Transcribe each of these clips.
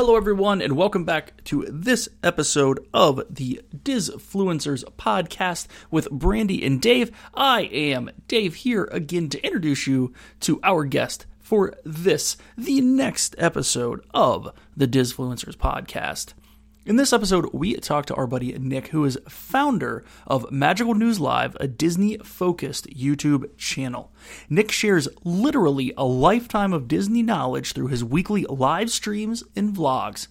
Hello, everyone, and welcome back to this episode of the Disfluencers podcast with Brandy and Dave. I am Dave here again to introduce you to our guest for this, the next episode of the Disfluencers podcast. In this episode, we talk to our buddy Nick, who is founder of Magical News Live, a Disney focused YouTube channel. Nick shares literally a lifetime of Disney knowledge through his weekly live streams and vlogs.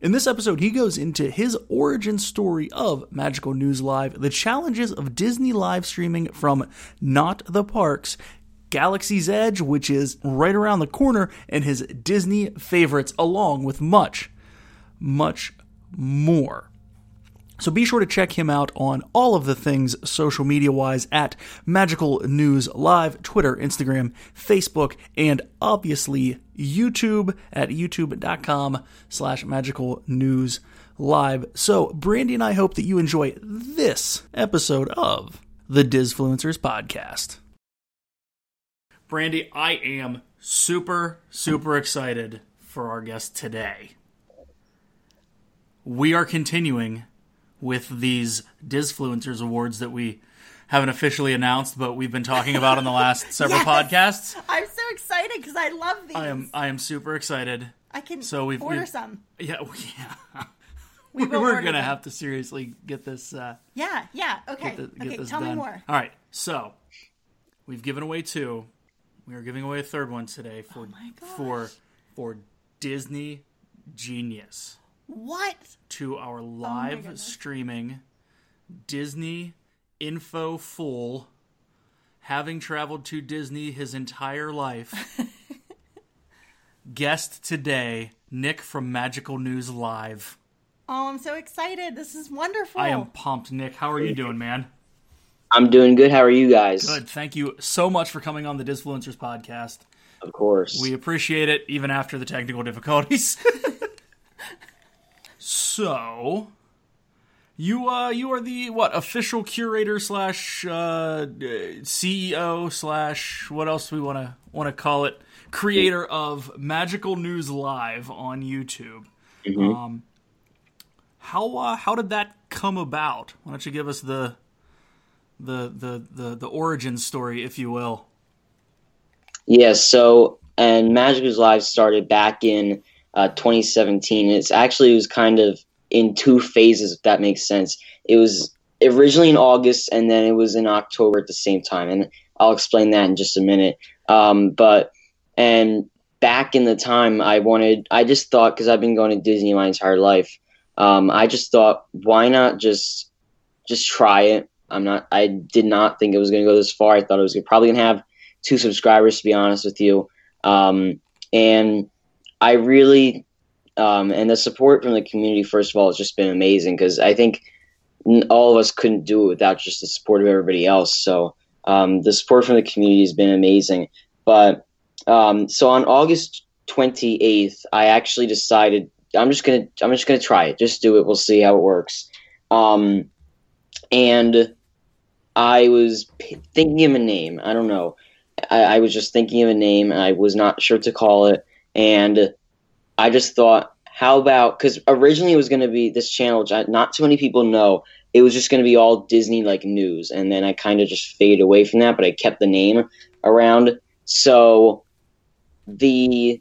In this episode, he goes into his origin story of Magical News Live, the challenges of Disney live streaming from Not the Parks, Galaxy's Edge, which is right around the corner, and his Disney favorites, along with much much more. So be sure to check him out on all of the things social media wise at Magical News Live, Twitter, Instagram, Facebook, and obviously YouTube at youtube.com slash magical news live. So Brandy and I hope that you enjoy this episode of the Disfluencers podcast. Brandy, I am super, super excited for our guest today we are continuing with these Disfluencers awards that we haven't officially announced, but we've been talking about in the last several Yes! podcasts. I'm so excited because I love these. I am I am super excited. I can So we've order we've- some. Yeah, yeah. We We're, we're gonna them. have to seriously get this uh, Yeah, yeah. Okay. get, the, get okay. this Tell done. me more. All right, so we've given away two. We are giving away a third one today for Oh for for Disney Genius. What? to our oh live Oh streaming Disney info fool, having traveled to Disney his entire life. Guest today, Nick from Magical News Live. Oh, I'm so excited. This is wonderful. I am pumped, Nick. How are you doing, man? I'm doing good. How are you guys? Good. Thank you so much for coming on the Disfluencers podcast. Of course. We appreciate it, even after the technical difficulties. so, you uh, you are the what official curator slash uh, CEO slash what else do we want to want to call it? Creator of Magical News Live on YouTube. Um, how uh, how did that come about? Why don't you give us the the the the, the origin story, if you will? Yeah, so and Magic News Live started back in uh, 2017. It's actually it was kind of in two phases, if that makes sense. It was originally in August, and then it was in October at the same time, and I'll explain that in just a minute. Um, but and back in the time, I wanted, I just thought because I've been going to Disney my entire life, um, I just thought, why not just just try it? I'm not. I did not think it was going to go this far. I thought it was probably going to have two subscribers to be honest with you um, and i really um, and the support from the community first of all has just been amazing because i think all of us couldn't do it without just the support of everybody else. So um, the support from the community has been amazing. But um, so on august 28th i actually decided i'm just gonna i'm just gonna try it. Just do it. We'll see how it works. Um, and i was p- thinking of a name. I don't know. I, I was just thinking of a name and I was not sure to call it. And I just thought, how about because originally it was going to be this channel, which I, not too many people know. It was just going to be all Disney like news, and then I kind of just faded away from that, but I kept the name around. So the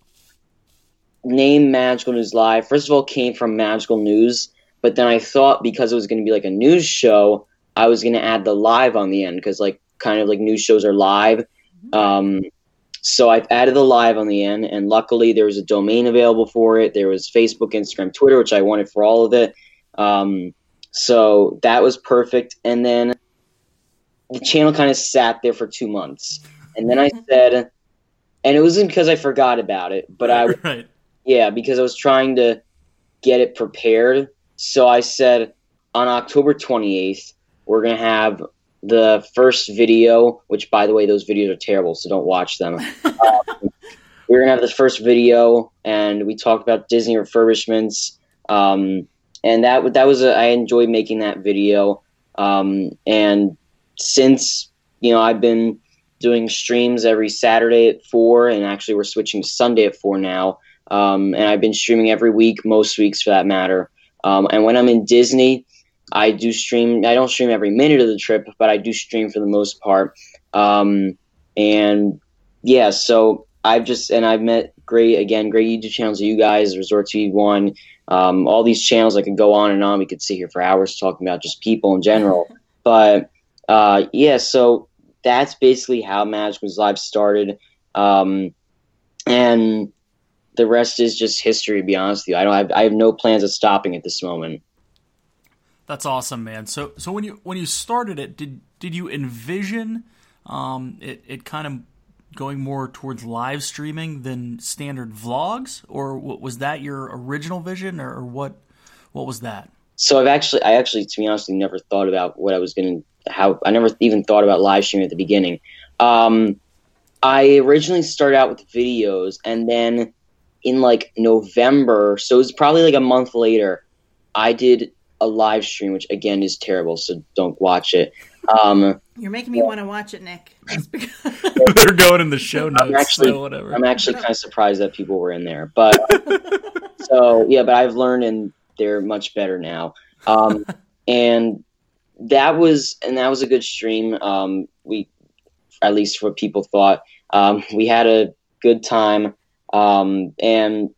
name Magical News Live, first of all, came from Magical News, but then I thought because it was going to be like a news show, I was going to add the live on the end because like kind of like news shows are live. Um, so I've added the live on the end, and luckily there was a domain available for it. There was Facebook, Instagram, Twitter, which I wanted for all of it. Um, so that was perfect. And then the channel kind of sat there for two months, and then I said, and it wasn't because I forgot about it, but I right. yeah, because I was trying to get it prepared. So I said on October 28th, we're going to have the first video, which by the way, those videos are terrible, so don't watch them. um, we're to have the first video, and we talked about Disney refurbishments. Um, and that, that was, a, I enjoyed making that video. Um, and since, you know, I've been doing streams every Saturday at 4, and actually we're switching to Sunday at 4 now um, and I've been streaming every week, most weeks for that matter. Um, and when I'm in Disney, I do stream. I don't stream every minute of the trip, but I do stream for the most part. Um, and yeah, so I've just and I've met great again, great YouTube channels of you guys, Resort TV One, um, all these channels. I could go on and on. We could sit here for hours talking about just people in general. But uh, yeah, so that's basically how Magical News Live started, um, and the rest is just history. To be honest with you, I don't. Have, I have no plans of stopping at this moment. That's awesome, man. So so when you when you started it, did did you envision um, it it kind of going more towards live streaming than standard vlogs, or was that your original vision, or, what? What was that? So I've actually, I actually, to be honest, never thought about what I was going to, how I never even thought about live streaming at the beginning. Um, I originally started out with videos, and then in like November, so it was probably like a month later, I did a live stream, which again is terrible, so don't watch it. Um, You're making me want to watch it, Nick. They're going in the show notes. I'm actually, so whatever. I'm actually kind of surprised that people were in there, but so yeah, but I've learned and they're much better now. Um, and that was and that was a good stream. Um, we, at least what people thought, um, we had a good time. Um, and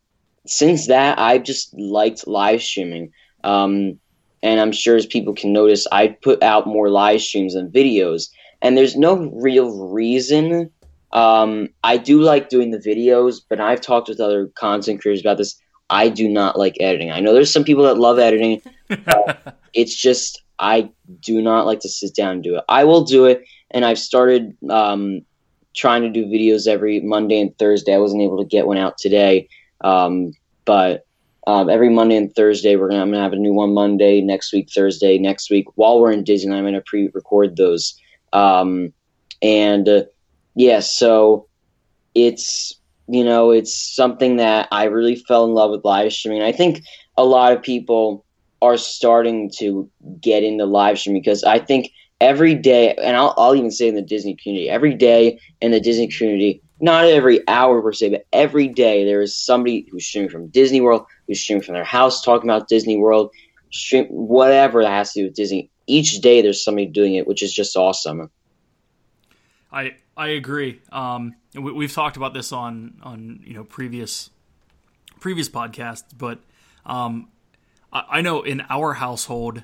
since that, I've just liked live streaming. Um, and I'm sure as people can notice, I put out more live streams than videos, and there's no real reason. Um, I do like doing the videos, but I've talked with other content creators about this. I do not like editing. I know there's some people that love editing. it's just I do not like to sit down and do it. I will do it, and I've started um, trying to do videos every Monday and Thursday. I wasn't able to get one out today, um, but um, every Monday and Thursday, we're gonna I'm gonna have a new one Monday next week, Thursday next week. While we're in Disney, I'm gonna pre-record those. Um, and uh, yeah, so it's you know it's something that I really fell in love with live streaming. I think a lot of people are starting to get into live streaming because I think every day, and I'll, I'll even say in the Disney community, every day in the Disney community, not every hour per se, but every day there is somebody who's streaming from Disney World, who's streaming from their house talking about Disney World, stream whatever that has to do with Disney. Each day there's somebody doing it, which is just awesome. I I agree. Um, we, have talked about this on on you know previous previous podcasts, but um, I, I know in our household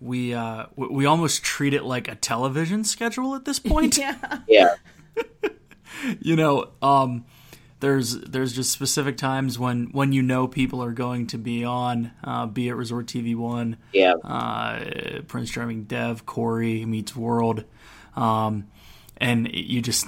we uh, we almost treat it like a television schedule at this point. yeah. Yeah. you know, um, there's there's just specific times when when you know people are going to be on, uh, be it Resort TV One, yeah, uh, Prince Charming Dev, Corey meets World, um, and you just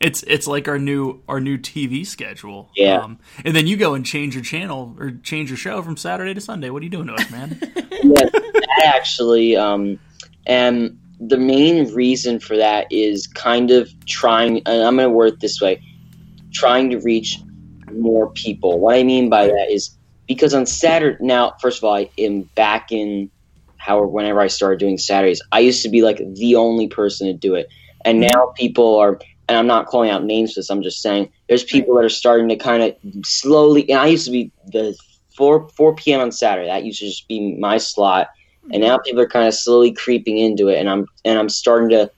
it's it's like our new our new TV schedule. Yeah, um, and then you go and change your channel or change your show from Saturday to Sunday. What are you doing to us, man? yeah, that actually, um, and the main reason for that is kind of trying, and I'm going to word it this way trying to reach more people. What I mean by that is because on Saturday, now, first of all, I am back in how whenever I started doing Saturdays, I used to be like the only person to do it. And mm-hmm. now people are, and I'm not calling out names for this, I'm just saying there's people that are starting to kind of slowly, and I used to be the 4, 4 p.m. on Saturday. That used to just be my slot and now people are kind of slowly creeping into it, and I'm and I'm starting to.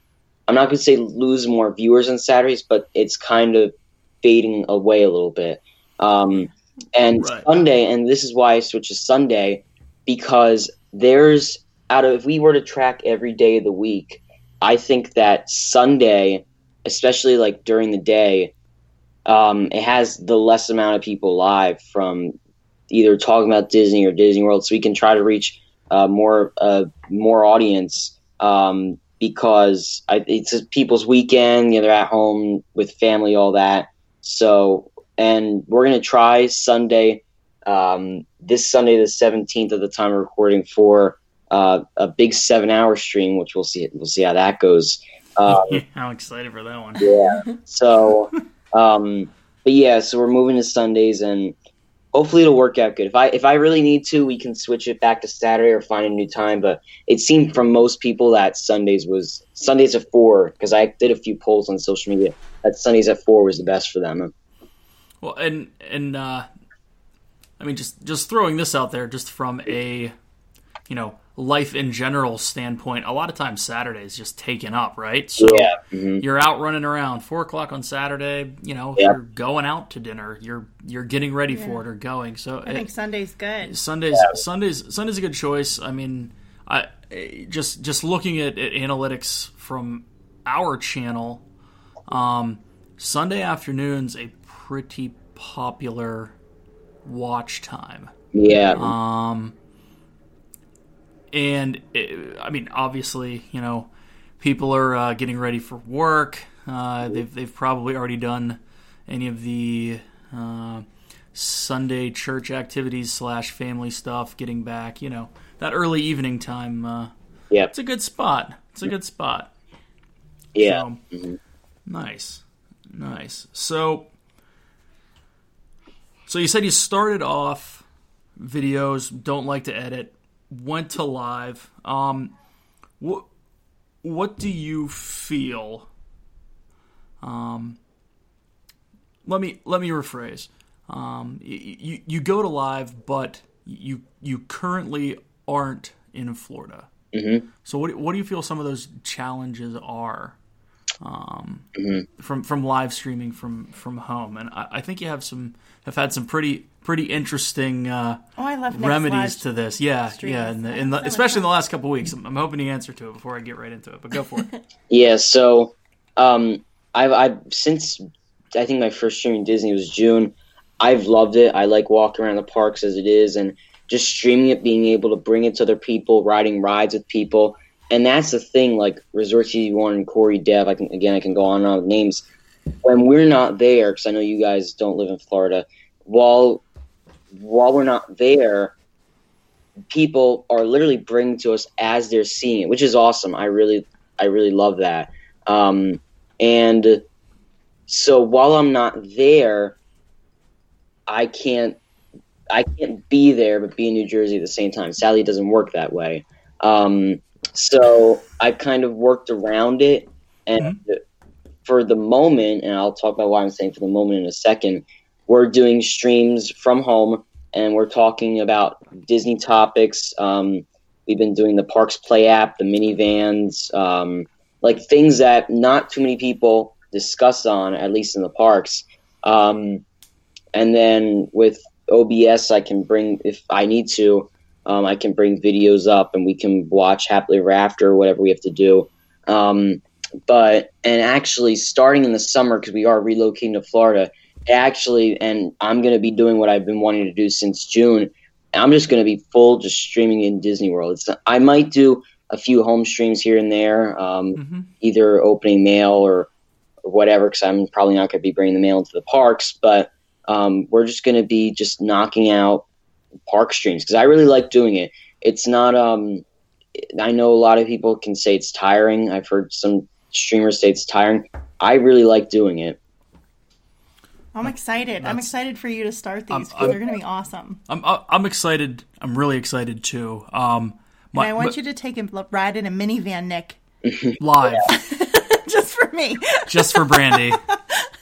I'm not going to say lose more viewers on Saturdays, but it's kind of fading away a little bit. Um, and right. Sunday, and this is why I switched to Sunday, because there's out of if we were to track every day of the week, I think that Sunday, especially like during the day, um, it has the less amount of people live from either talking about Disney or Disney World, so we can try to reach uh, more uh, more audience um, because I, it's people's weekend. You know, they're at home with family, all that. So, and we're gonna try Sunday, um, this Sunday, the seventeenth, of the time of recording for uh, a big seven-hour stream, which we'll see. We'll see how that goes. Um, I'm excited for that one. Yeah. So, um, but yeah, so we're moving to Sundays and hopefully it'll work out good. If I if I really need to, we can switch it back to Saturday or find a new time. But it seemed from most people that Sundays was Sundays at four because I did a few polls on social media that Sundays at four was the best for them. Well, and and uh, I mean, just just throwing this out there, just from a you know life in general standpoint, a lot of times Saturday is just taken up, right? So Yeah. hmm you're out running around four o'clock on Saturday. You know, Yeah. you're going out to dinner. You're you're getting ready for it or going. So I think Sunday's good. Sundays, Sundays, Sunday's a good choice. I mean, I just just looking at, at analytics from our channel, um, Sunday afternoons a pretty popular watch time. Yeah. Um, and it, I mean, obviously, you know, people are uh, getting ready for work. Uh, they've they've probably already done any of the uh, Sunday church activities slash family stuff. Getting back, you know, that early evening time. Uh, Yep. it's a good spot. It's a good spot. yeah. So, Nice, nice. So, so you said you started off videos, don't like to edit, went to live. Um, what what do you feel? Um, let me let me rephrase. Um, you you go to live, but you you currently aren't in Florida. Mhm. So what what do you feel some of those challenges are? Um, Mm-hmm. from from live streaming from from home, and I, I think you have some have had some pretty pretty interesting uh, Oh, I love remedies to this. Yeah, streams. yeah, in the, in the, especially in the last couple weeks. I'm, I'm hoping the answer to it before I get right into it. But go for it. Yeah, so um, I've, I've since I think my first streaming Disney was June. I've loved it. I like walking around the parks as it is, and just streaming it, being able to bring it to other people, riding rides with people, and that's the thing. Like Resort TV One and Corey Dev, I can again I can go on and on with names. When we're not there, because I know you guys don't live in Florida, while while we're not there, people are literally bringing to us as they're seeing it, which is awesome. I really I really love that. Um, and so while I'm not there, I can't I can't be there but be in New Jersey at the same time. Sadly, doesn't work that way. Um, so I kind of worked around it, and for the moment, and I'll talk about why I'm saying for the moment in a second. We're doing streams from home, and we're talking about Disney topics. Um, we've been doing the Parks Play app, the Minnie Vans, um, like things that not too many people discuss on, at least in the parks. Um, and then with OBS, I can bring if I need to. Um, I can bring videos up, and we can watch happily ever after, or whatever we have to do. Um, but and actually, starting in the summer because we are relocating to Florida, actually, and I'm going to be doing what I've been wanting to do since June. I'm just going to be full just streaming in Disney World. It's I might do a few home streams here and there, um, hmm either opening mail or, or whatever, because I'm probably not going to be bringing the mail into the parks. But um, we're just going to be just knocking out park streams because I really like doing it. It's not. Um, I know a lot of people can say it's tiring. I've heard some streamers say it's tiring. I really like doing it. I'm excited. I'm excited for you to start these I'm- because they're going to be awesome. I'm I'm excited. I'm really excited too. Um, my, and I want you to take a ride in a Minnie Van, Nick, live just for me. just for Brandy.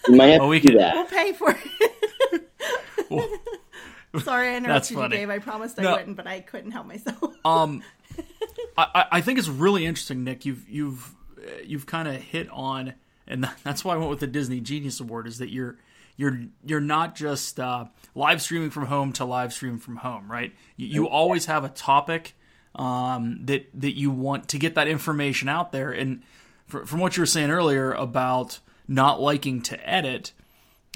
You might have Well, we to do can- that. We'll pay for it. Sorry, I interrupted you. Dave. I promised I No. wouldn't, but I couldn't help myself. Um, I, I- I think it's really interesting, Nick. You've you've uh, you've kind of hit on, and that's why I went with the Disney Genius Award. Is that you're you're you're not just uh, live streaming from home to live stream from home, right? You, you always have a topic um, that that you want to get that information out there. And fr- from what you were saying earlier about not liking to edit,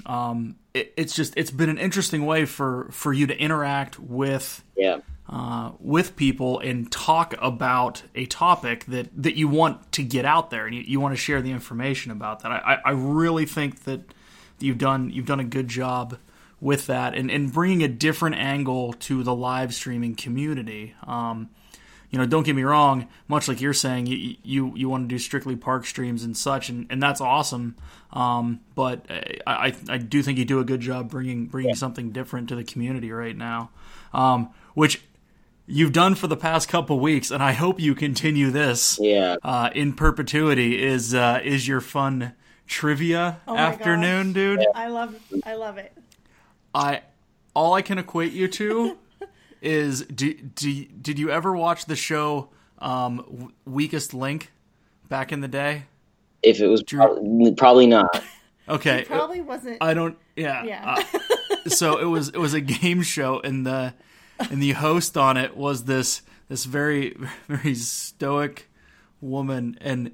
um, it, it's just it's been an interesting way for for you to interact with Yeah. uh, with people and talk about a topic that, that you want to get out there and you, you want to share the information about that. I, I- really think that you've done you've done a good job with that and, and bringing a different angle to the live streaming community. Um, you know, don't get me wrong. Much like you're saying, you you, you want to do strictly park streams and such, and, and that's awesome. Um, but I, I I do think you do a good job bringing bringing something different to the community right now, um, which you've done for the past couple weeks, and I hope you continue this Yeah. uh, in perpetuity. Is uh, is your fun trivia Oh my afternoon, dude? I love, I love it. I all I can equate you to is do, do did you ever watch the show um, Weakest Link back in the day? If it was probably, probably not. Okay, It probably wasn't. I don't. Yeah. yeah. Uh, so it was it was a game show, and the and the host on it was this this very very stoic woman, and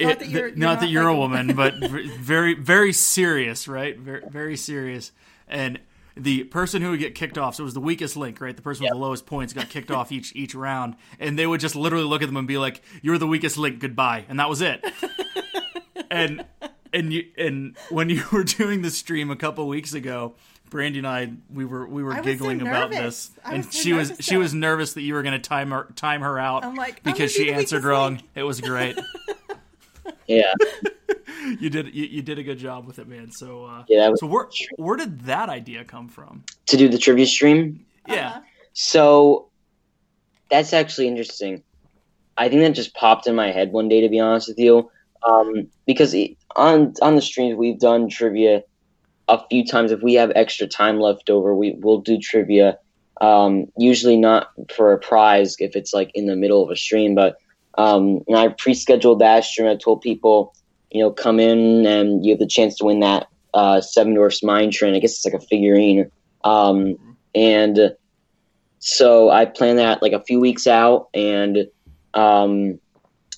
Not it, that you're- th- you're not that you're a woman, but very very serious, right? Very very serious, and the person who would get kicked off, so it was the weakest link, right? The person with the lowest points got kicked off each each round, and they would just literally look at them and be like, "You're the weakest link, goodbye," and that was it. and and you and when you were doing the stream a couple weeks ago, Brandy and I we were we were I was so giggling about this, and was so she was nervous she was nervous that you were going to time her time her out I'm like, because be she answered wrong. link. It was great. Yeah, you did you, you did a good job with it, man. So uh, Yeah, that was- so where where did that idea come from? to do the trivia stream. Yeah. Uh-huh. So that's actually interesting. I think that just popped in my head one day, to be honest with you, um, because it, on on the streams we've done trivia a few times. If we have extra time left over, we will do trivia. Um, usually not for a prize if it's like in the middle of a stream, but um, and I pre-scheduled that stream. I told people, you know, come in and you have the chance to win that uh, Seven Dwarfs Mine Train. I guess it's like a figurine. Um, and so I planned that like a few weeks out, and um,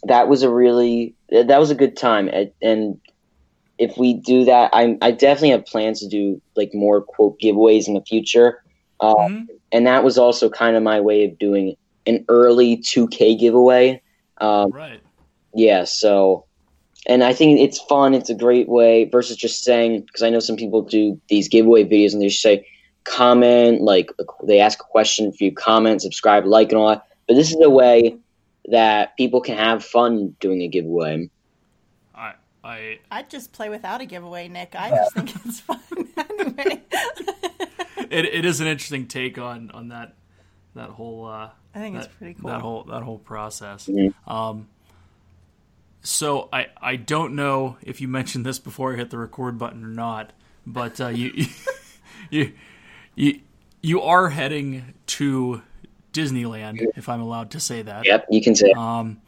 that was a really that was a good time. And- if we do that, I I definitely have plans to do like more quote giveaways in the future. Uh, Mhm. And that was also kind of my way of doing an early 2K giveaway. Um, Right. yeah, so and I think it's fun. It's a great way versus just saying because I know some people do these giveaway videos and they just say comment like they ask a question for you, comment, subscribe, like, and all that. But this is a way that people can have fun doing a giveaway. I I I'd just play without a giveaway, Nick. I just think it's fun anyway. it, it is an interesting take on on that that whole uh I think it's pretty cool. that whole that whole process Mhm. um so i i don't know if you mentioned this before i hit the record button or not but uh you you you you are heading to disneyland if i'm allowed to say that Yep, you can say um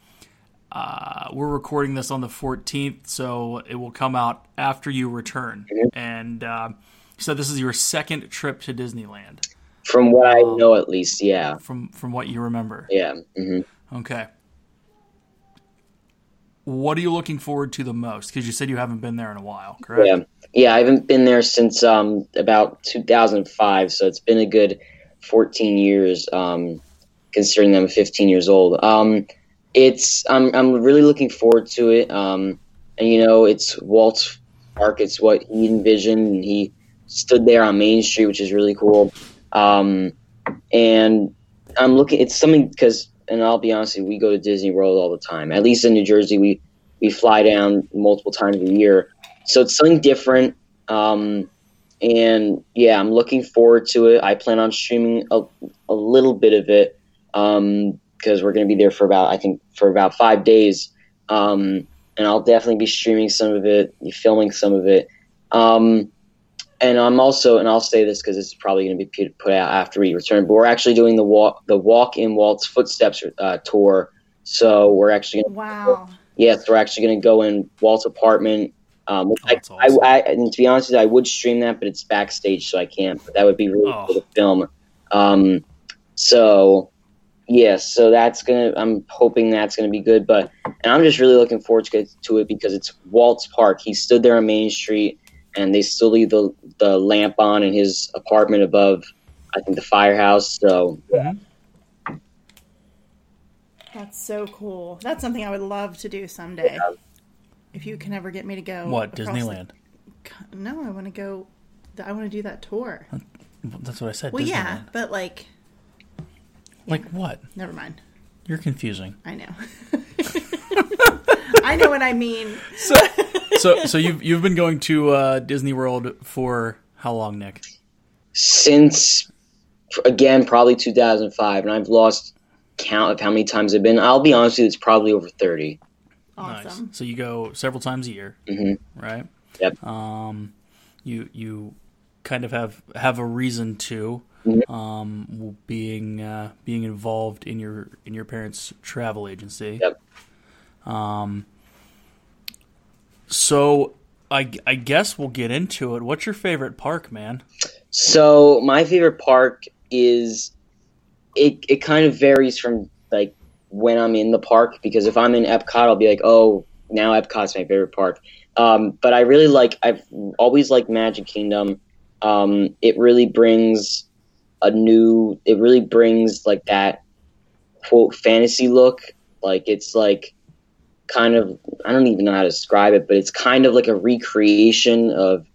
uh, we're recording this on the 14th, so it will come out after you return. And uh, so this is your second trip to Disneyland, from what I know at least. Yeah, from from what you remember. yeah. hmm Okay. What are you looking forward to the most? Because you said you haven't been there in a while, correct? Yeah, yeah. I haven't been there since um, about 2005, so it's been a good 14 years, um, considering I'm 15 years old. Um, it's I'm I'm really looking forward to it. Um, and you know, it's Walt's Park. It's what he envisioned, he stood there on Main Street, which is really cool. Um, and I'm looking. It's something because, and I'll be honest, you, we go to Disney World all the time. At least in New Jersey, we we fly down multiple times a year. So it's something different. Um, and yeah, I'm looking forward to it. I plan on streaming a, a little bit of it because we're going to be there for about, I think, for about five days. Um, and I'll definitely be streaming some of it, filming some of it. Um, and I'm also, and I'll say this because this is probably going to be put- put out after we return. But we're actually doing the walk, the walk in Walt's footsteps uh, tour. So we're actually going to Wow. Yes, we're actually going to go in Walt's apartment. Um, Oh, that's I, awesome. I, I, and to be honest, with you, I would stream that, but it's backstage, so I can't. But that would be really Oh. cool to film. Um, so, yeah, so that's gonna. I'm hoping that's gonna be good. But and I'm just really looking forward to, get to it because it's Walt's Park. He stood there on Main Street, and they still leave the the lamp on in his apartment above. I think the firehouse. So Mhm. That's so cool. That's something I would love to do someday. If you can ever get me to go. What across the- Disneyland? no, I want to go. I want to do that tour. That's what I said. Well, Disneyland. yeah, but like, Like what? never mind. You're confusing. I know. I know what I mean. So, so you've you've been going to uh, Disney World for how long, Nick? since again probably 2005, and I've lost count of how many times I've been. I'll be honest with you, it's probably over 30. Awesome. Nice. So you go several times a year, hmm right? Yep. Um, you you kind of have have a reason to, Mhm. um, being uh, being involved in your in your parents' travel agency. Yep. Um. So, I I guess we'll get into it. What's your favorite park, man? So my favorite park is it. It kind of varies from like when I'm in the park because if I'm in Epcot, I'll be like, oh, now Epcot's my favorite park. Um, but I really like. I've always liked Magic Kingdom. Um, it really brings a new. It really brings like that quote fantasy look. Like it's like kind of. I don't even know how to describe it, but it's kind of like a recreation of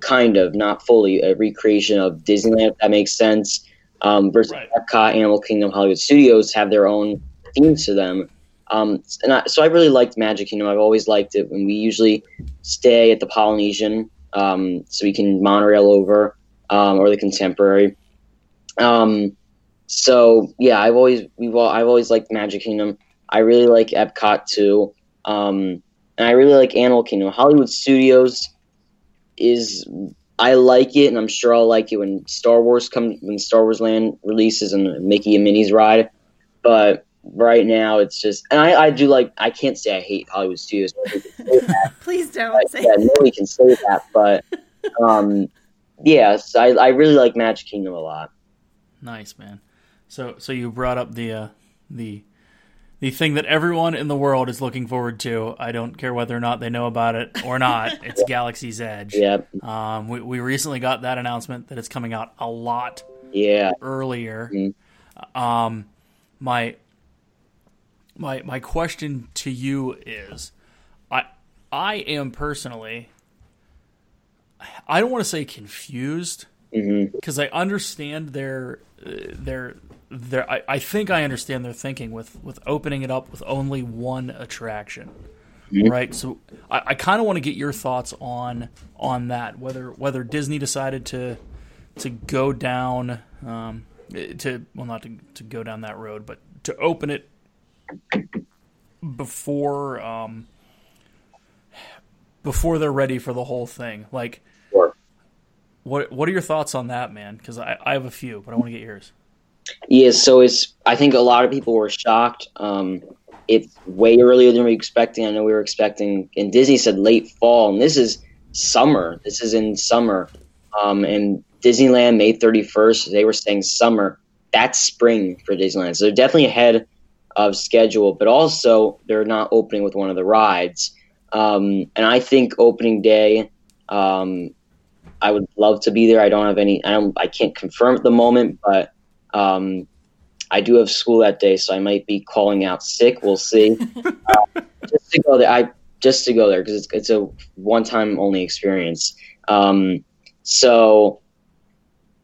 kind of not fully a recreation of Disneyland, if that makes sense. Um, versus Right. Epcot, Animal Kingdom, Hollywood Studios have their own themes to them. Um, and I, so I really liked Magic Kingdom. I've always liked it. and we usually stay at the Polynesian, um, so we can monorail over um, or the Contemporary. Um, so yeah, I've always we've all, I've always liked Magic Kingdom. I really like Epcot too, um, and I really like Animal Kingdom. Hollywood Studios is I like it, and I'm sure I'll like it when Star Wars comes when Star Wars Land releases and Mickey and Minnie's ride. But right now, it's just and I, I do like I can't say I hate Hollywood Studios. Please don't But, say yeah, nobody can say that, but um, yes, I, I really like Magic Kingdom a lot. Nice, man. So so you brought up the uh, the the thing that everyone in the world is looking forward to. I don't care whether or not they know about it or not. It's Galaxy's Edge. Yeah, Um, we, we recently got that announcement that it's coming out a lot yeah, earlier. Mhm. Um, my my my question to you is, I I am personally, I don't want to say confused because I understand their uh, their their I, I think I understand their thinking with with opening it up with only one attraction. Mhm. Right, so I, I kind of want to get your thoughts on on that whether whether Disney decided to to go down um, to well not to, to go down that road but to open it before um, before they're ready for the whole thing like Sure. what what are your thoughts on that man because I, I have a few but I want to get yours yeah. So it's I think a lot of people were shocked. Um, it's way earlier than we were expecting. I know we were expecting, and Disney said late fall, and this is summer. This is in summer, um, and Disneyland May thirty first. They were saying summer. That's spring for Disneyland. So they're definitely ahead of schedule, but also they're not opening with one of the rides. Um, and I think opening day, um, I would love to be there. I don't have any. I don't. I can't confirm at the moment, but um, I do have school that day, so I might be calling out sick. We'll see. uh, just to go there, I just to go there because it's it's a one time only experience. Um, so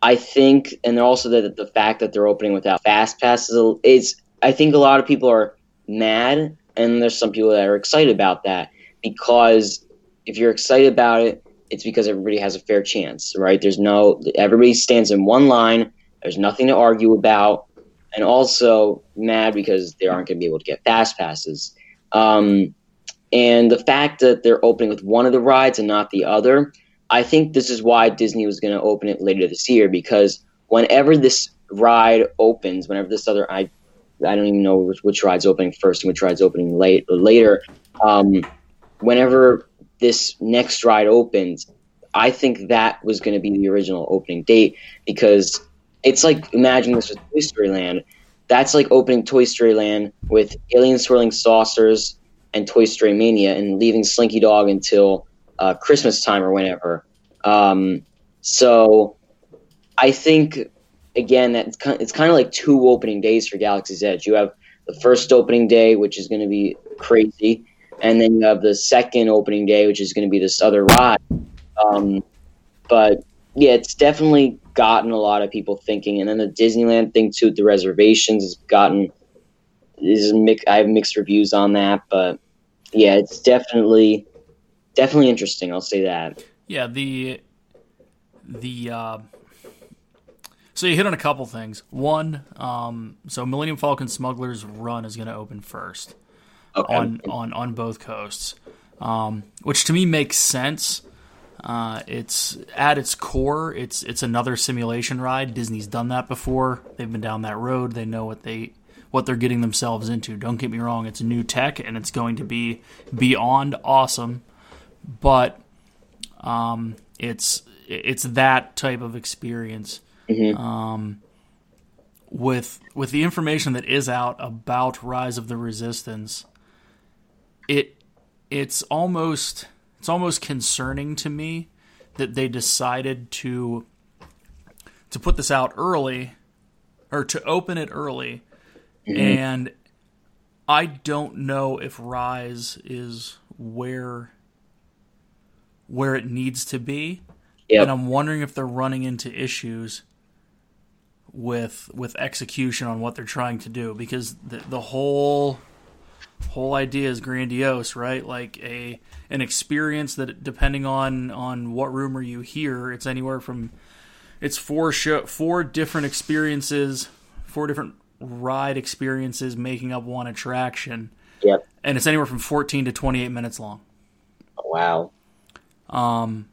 I think, and also that the fact that they're opening without fast passes is. I think a lot of people are mad, and there's some people that are excited about that because if you're excited about it, it's because everybody has a fair chance, right? There's no everybody stands in one line. There's nothing to argue about, and also mad because they aren't going to be able to get fast passes. Um, and the fact that they're opening with one of the rides and not the other, I think this is why Disney was going to open it later this year because whenever this ride opens, whenever this other I I don't even know which, which ride's opening first and which ride's opening late later. Um, whenever this next ride opens, I think that was going to be the original opening date because it's like imagine this with Toy Story Land. That's like opening Toy Story Land with alien swirling saucers and Toy Story Mania, and leaving Slinky Dog until uh, Christmas time or whenever. Um, so I think again that it's kind, of like two opening days for Galaxy's Edge. You have the first opening day, which is going to be crazy, and then you have the second opening day, which is going to be this other ride. Um, but yeah, it's definitely gotten a lot of people thinking, and then the Disneyland thing too. The reservations has gotten is mix, I have mixed reviews on that, but yeah, it's definitely definitely interesting. I'll say that. Yeah, the the uh, so you hit on a couple things. One, um, so Millennium Falcon Smuggler's Run is going to open first Okay. on on on both coasts, um, which to me makes sense. Uh, it's at its core, it's it's another simulation ride. Disney's done that before. They've been down that road. They know what they what they're getting themselves into. Don't get me wrong; it's new tech and it's going to be beyond awesome. But um, it's it's that type of experience. Mhm. Um, with with the information that is out about Rise of the Resistance, it it's almost it's almost concerning to me that they decided to to put this out early or to open it early mm-hmm. and I don't know if Rise is where where it needs to be. Yep. And I'm wondering if they're running into issues with with execution on what they're trying to do because the the whole whole idea is grandiose, right? Like a an experience that depending on on what rumor you hear, it's anywhere from it's four show, four different experiences, four different ride experiences making up one attraction, Yep. and it's anywhere from 14 to 28 minutes long. Wow. Um,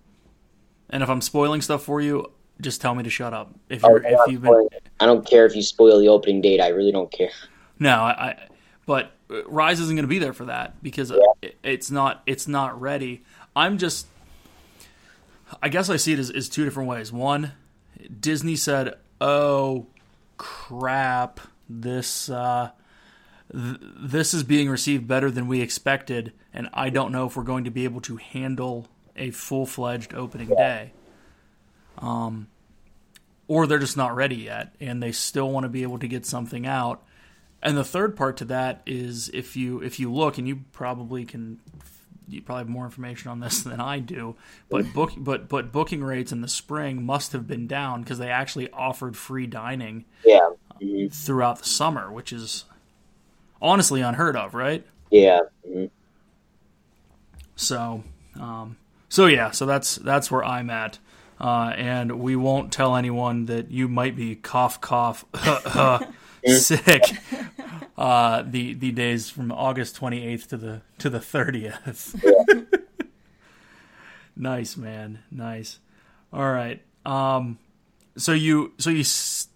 and if I'm spoiling stuff for you, just tell me to shut up. If Oh, you're I'm if you've been. I don't care if you spoil the opening date. I really don't care. No, I, I but Rise isn't going to be there for that because it, it's not it's not ready. I'm just I guess I see it as, as two different ways. One, Disney said, "Oh crap, this uh, th- this is being received better than we expected, and I don't know if we're going to be able to handle a full fledged opening day." Um, or they're just not ready yet, and they still want to be able to get something out. And the third part to that is if you if you look, and you probably can, you probably have more information on this than I do. But book but but booking rates in the spring must have been down because they actually offered free dining Yeah. Mhm. throughout the summer, which is honestly unheard of, right? Yeah. Mhm. So, um, so yeah, so that's that's where I'm at, uh, and we won't tell anyone that you might be cough cough sick. Uh, the the days from August 28th to the to the 30th. nice man, nice. All right. Um, so you so you s-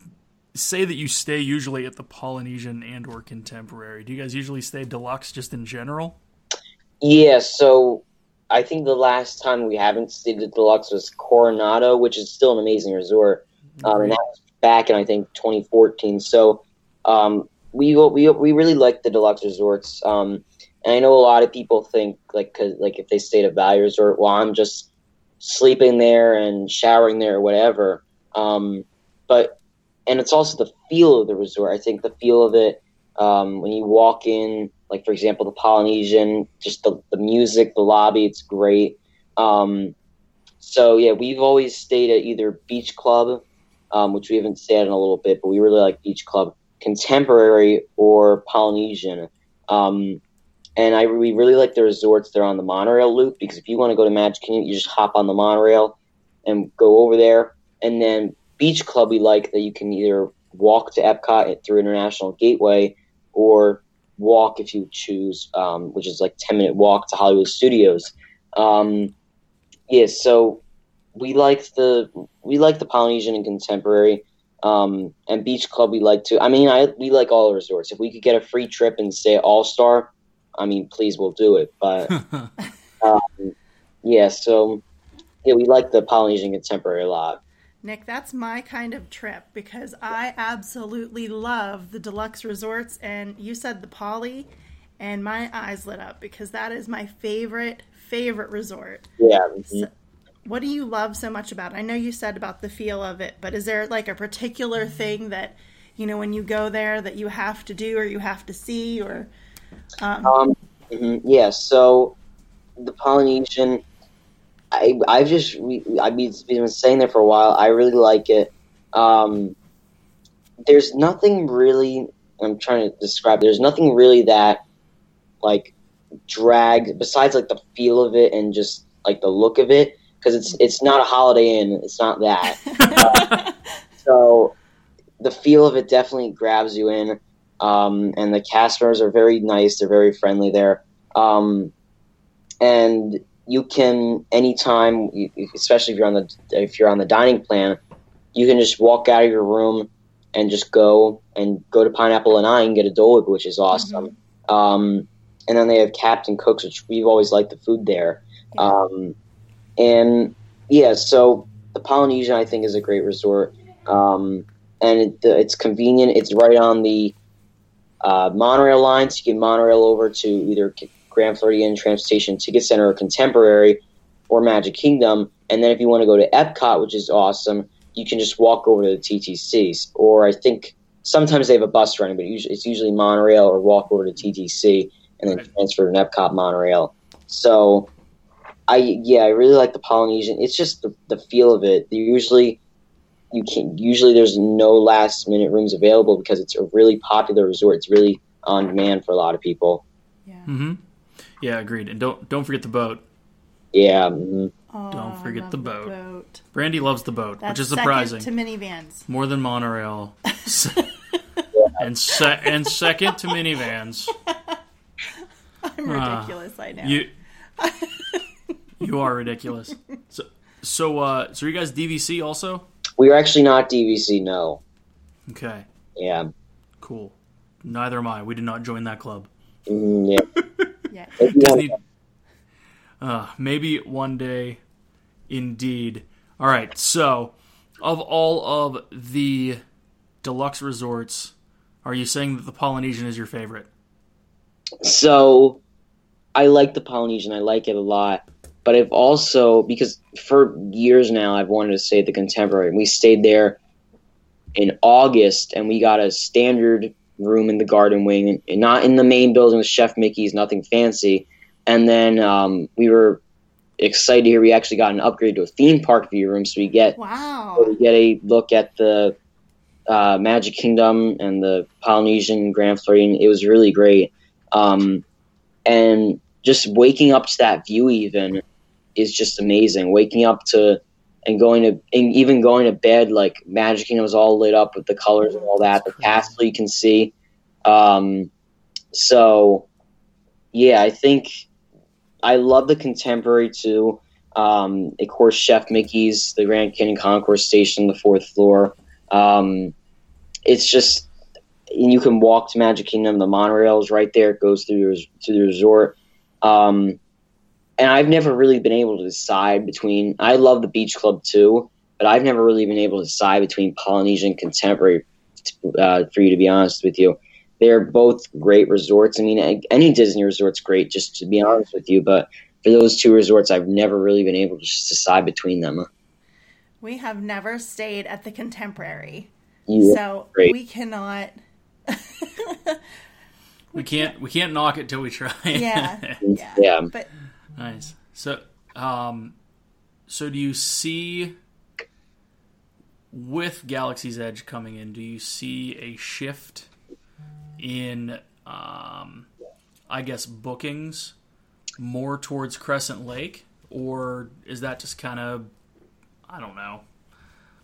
say that you stay usually at the Polynesian and or Contemporary. Do you guys usually stay deluxe just in general? Yeah, so I think the last time we haven't stayed at Deluxe was Coronado, which is still an amazing resort. Um, and that was back in, I think, 2014. So um, we, we, we really like the Deluxe resorts. Um, and I know a lot of people think, like, cause, like if they stay at value resort, well, I'm just sleeping there and showering there or whatever. Um, but, and it's also the feel of the resort. I think the feel of it um, when you walk in, like for example, the Polynesian, just the, the music, the lobby, it's great. Um, so yeah, we've always stayed at either Beach Club, um, which we haven't stayed in a little bit, but we really like Beach Club, Contemporary or Polynesian. Um, and I we really like the resorts. They're on the monorail loop because if you want to go to Magic Kingdom, you just hop on the monorail and go over there. And then Beach Club, we like that you can either walk to Epcot through International Gateway or walk if you choose, um, which is like ten minute walk to Hollywood Studios. Um, yeah, so we like the we like the Polynesian and Contemporary, um, and Beach Club. We like to. I mean, I we like all the resorts. If we could get a free trip and stay at All Star, I mean, please, we'll do it. But um, yeah, so yeah, we like the Polynesian Contemporary a lot. Nick, that's my kind of trip because I absolutely love the deluxe resorts. And you said the Poly, and my eyes lit up because that is my favorite, favorite resort. Yeah. mhm. So- What do you love so much about it? I know you said about the feel of it, but is there like a particular thing that, you know, when you go there that you have to do or you have to see or. Um, Um, mhm, yeah, so the Polynesian, I I've just I've been been staying there for a while. I really like it. Um, there's nothing really. I'm trying to describe. There's nothing really that like drags besides like the feel of it and just like the look of it because it's it's not a Holiday Inn. It's not that. So the feel of it definitely grabs you in, um, and the cast members are very nice. They're very friendly there, um, and you can anytime, you- especially if you're on the if you're on the dining plan, you can just walk out of your room and just go and go to Pineapple Lanai and get a Dole Whip, which is awesome. Um, and then they have Captain Cooks, which we've always liked the food there. Yeah. Um, and yeah, so the Polynesian I think is a great resort, um, and it, it's convenient. It's right on the uh, monorail line, so you can monorail over to either Grand Floridian Transportation Ticket Center or Contemporary or Magic Kingdom. And then if you want to go to Epcot, which is awesome, you can just walk over to the TTCs. Or I think sometimes they have a bus running, but usually, it's usually monorail or walk over to TTC and then transfer to an Epcot monorail. So I yeah, I really like the Polynesian. It's just the, the feel of it. Usually you can usually there's no last minute rooms available because it's a really popular resort. It's really on demand for a lot of people. Yeah. Mm-hmm. Yeah, agreed. And don't don't forget the boat. Yeah. mhm. Oh, Don't forget the boat. boat. Brandy loves the boat, That's which is surprising. to Minnie Vans. More than monorail. and se- and second to Minnie Vans. I'm Ah, ridiculous. I know. You you are ridiculous. So so uh so are you guys DVC also? We are actually not DVC. No. Okay, Yeah. cool. Neither am I. We did not join that club. Mhm, yeah. yeah. Disney. Uh, maybe one day, indeed. All right. So, of all of the deluxe resorts, are you saying that the Polynesian is your favorite? So I like the Polynesian. I like it a lot. But I've also because for years now I've wanted to stay at the Contemporary. We stayed there in August and we got a standard room in the garden wing and not in the main building with Chef Mickey's, nothing fancy. And then um, we were excited to hear we actually got an upgrade to a theme park view room, so we get Wow. we get a look at the uh, Magic Kingdom and the Polynesian Grand Floridian. It was really great. Um, and just waking up to that view even is just amazing. Waking up to and going to and even going to bed like Magic Kingdom was all lit up with the colors and all that. The That's crazy. castle you can see. Um, so yeah, I think I love the contemporary too. Um, of course, Chef Mickey's, the Grand Canyon Concourse Station, the fourth floor. Um, it's just and you can walk to Magic Kingdom. The monorail is right there; it goes through the to the resort. Um, and I've never really been able to decide between. I love the Beach Club too, but I've never really been able to decide between Polynesian and Contemporary. Uh, for you to be honest with you, they're both great resorts. I mean, any Disney resort's great, just to be honest with you. But for those two resorts, I've never really been able to just decide between them. We have never stayed at the Contemporary, You, so great. we cannot. We can't we can't knock it till we try. yeah, yeah, yeah. But nice. So, um, so do you see with Galaxy's Edge coming in? Do you see a shift in, um, I guess, bookings more towards Crescent Lake, or is that just kind of, I don't know,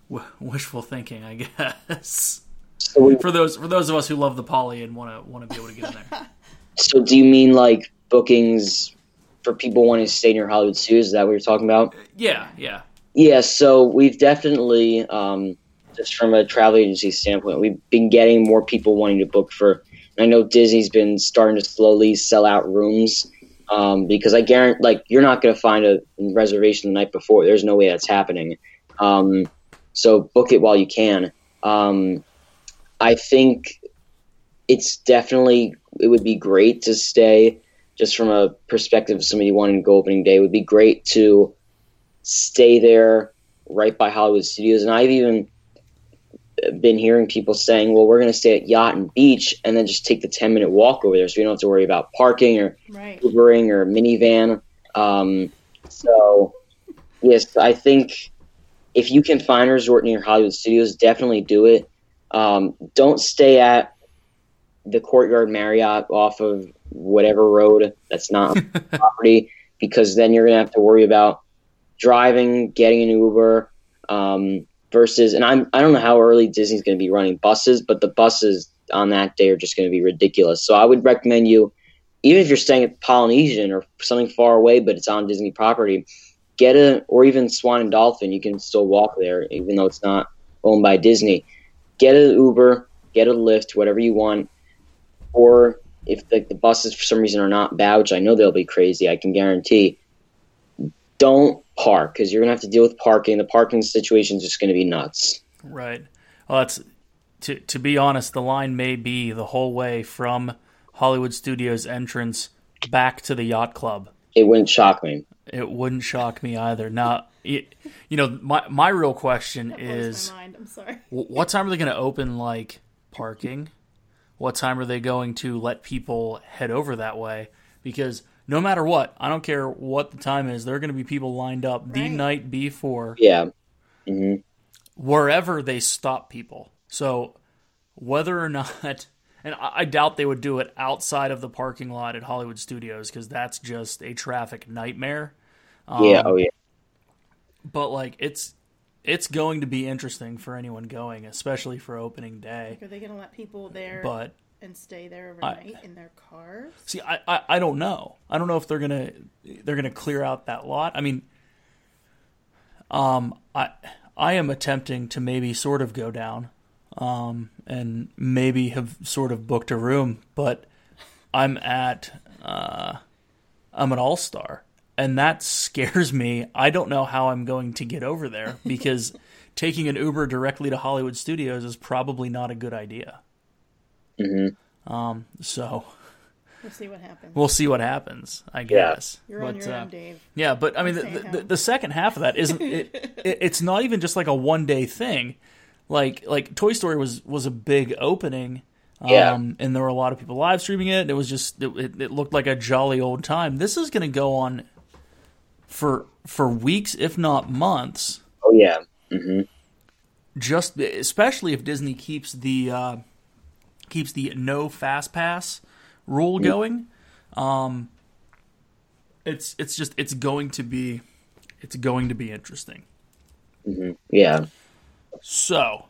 w- wishful thinking? I guess So, we, for those for those of us who love the poly and want to want to be able to get in there. so do you mean like bookings for people wanting to stay near Hollywood Studios? Is that what you're talking about? Yeah, yeah. Yeah, so we've definitely, um, just from a travel agency standpoint, we've been getting more people wanting to book for. I know Disney's been starting to slowly sell out rooms um, because I guarantee, like, you're not going to find a reservation the night before. There's no way that's happening. Um, so book it while you can. Um, I think it's definitely it would be great to stay. Just from a perspective of somebody wanting to go opening day, it would be great to stay there right by Hollywood Studios. And I've even been hearing people saying, well, we're going to stay at Yacht and Beach and then just take the 10 minute walk over there so we don't have to worry about parking or right. Ubering or Minnie Van. Um, so, yes, I think if you can find a resort near Hollywood Studios, definitely do it. Um, don't stay at the Courtyard Marriott off of whatever road that's not property because then you're going to have to worry about driving, getting an Uber, um, versus. And I'm I don't know how early Disney's going to be running buses, but the buses on that day are just going to be ridiculous. So I would recommend you even if you're staying at Polynesian or something far away, but it's on Disney property, get a or even Swan and Dolphin, you can still walk there, even though it's not owned by Disney. Get an Uber, get a Lyft, whatever you want, or if the, the buses for some reason are not bad, which I know they'll be crazy, I can guarantee. Don't park because you're gonna have to deal with parking. The parking situation is just gonna be nuts. Right. Well, that's to to be honest. The line may be the whole way from Hollywood Studios entrance back to the yacht club. It wouldn't shock me. It wouldn't shock me either. Now, it, you know, my my real question Blows is, my mind. I'm sorry. what time are they going to open like parking? What time are they going to let people head over that way? Because no matter what, I don't care what the time is, there are going to be people lined up the night before Yeah. hmm wherever they stop people. So whether or not, and I, I doubt they would do it outside of the parking lot at Hollywood Studios because that's just a traffic nightmare. Um, yeah. Oh yeah. But like it's it's going to be interesting for anyone going, especially for opening day. Are they going to let people there But and stay there overnight in their cars? see, I, I I don't know. I don't know if they're gonna they're gonna clear out that lot. I mean, um, I I am attempting to maybe sort of go down, um, and maybe have sort of booked a room, but I'm at uh, I'm an all star, and that scares me. I don't know how I'm going to get over there because taking an Uber directly to Hollywood Studios is probably not a good idea. hmm Um, so We'll see what happens. we'll see what happens. I Yeah. guess. You're on your uh, own, Dave. Yeah, but I mean, the, the, the second half of that isn't. It, it, it's not even just like a one day thing. Like like Toy Story was was a big opening. Um, Yeah. and there were a lot of people live streaming it. And it was just it, it, it looked like a jolly old time. This is going to go on for for weeks, if not months. Oh yeah. hmm Just especially if Disney keeps the uh, keeps the no fast pass rule going. Um, it's it's just it's going to be it's going to be interesting. hmm Yeah. So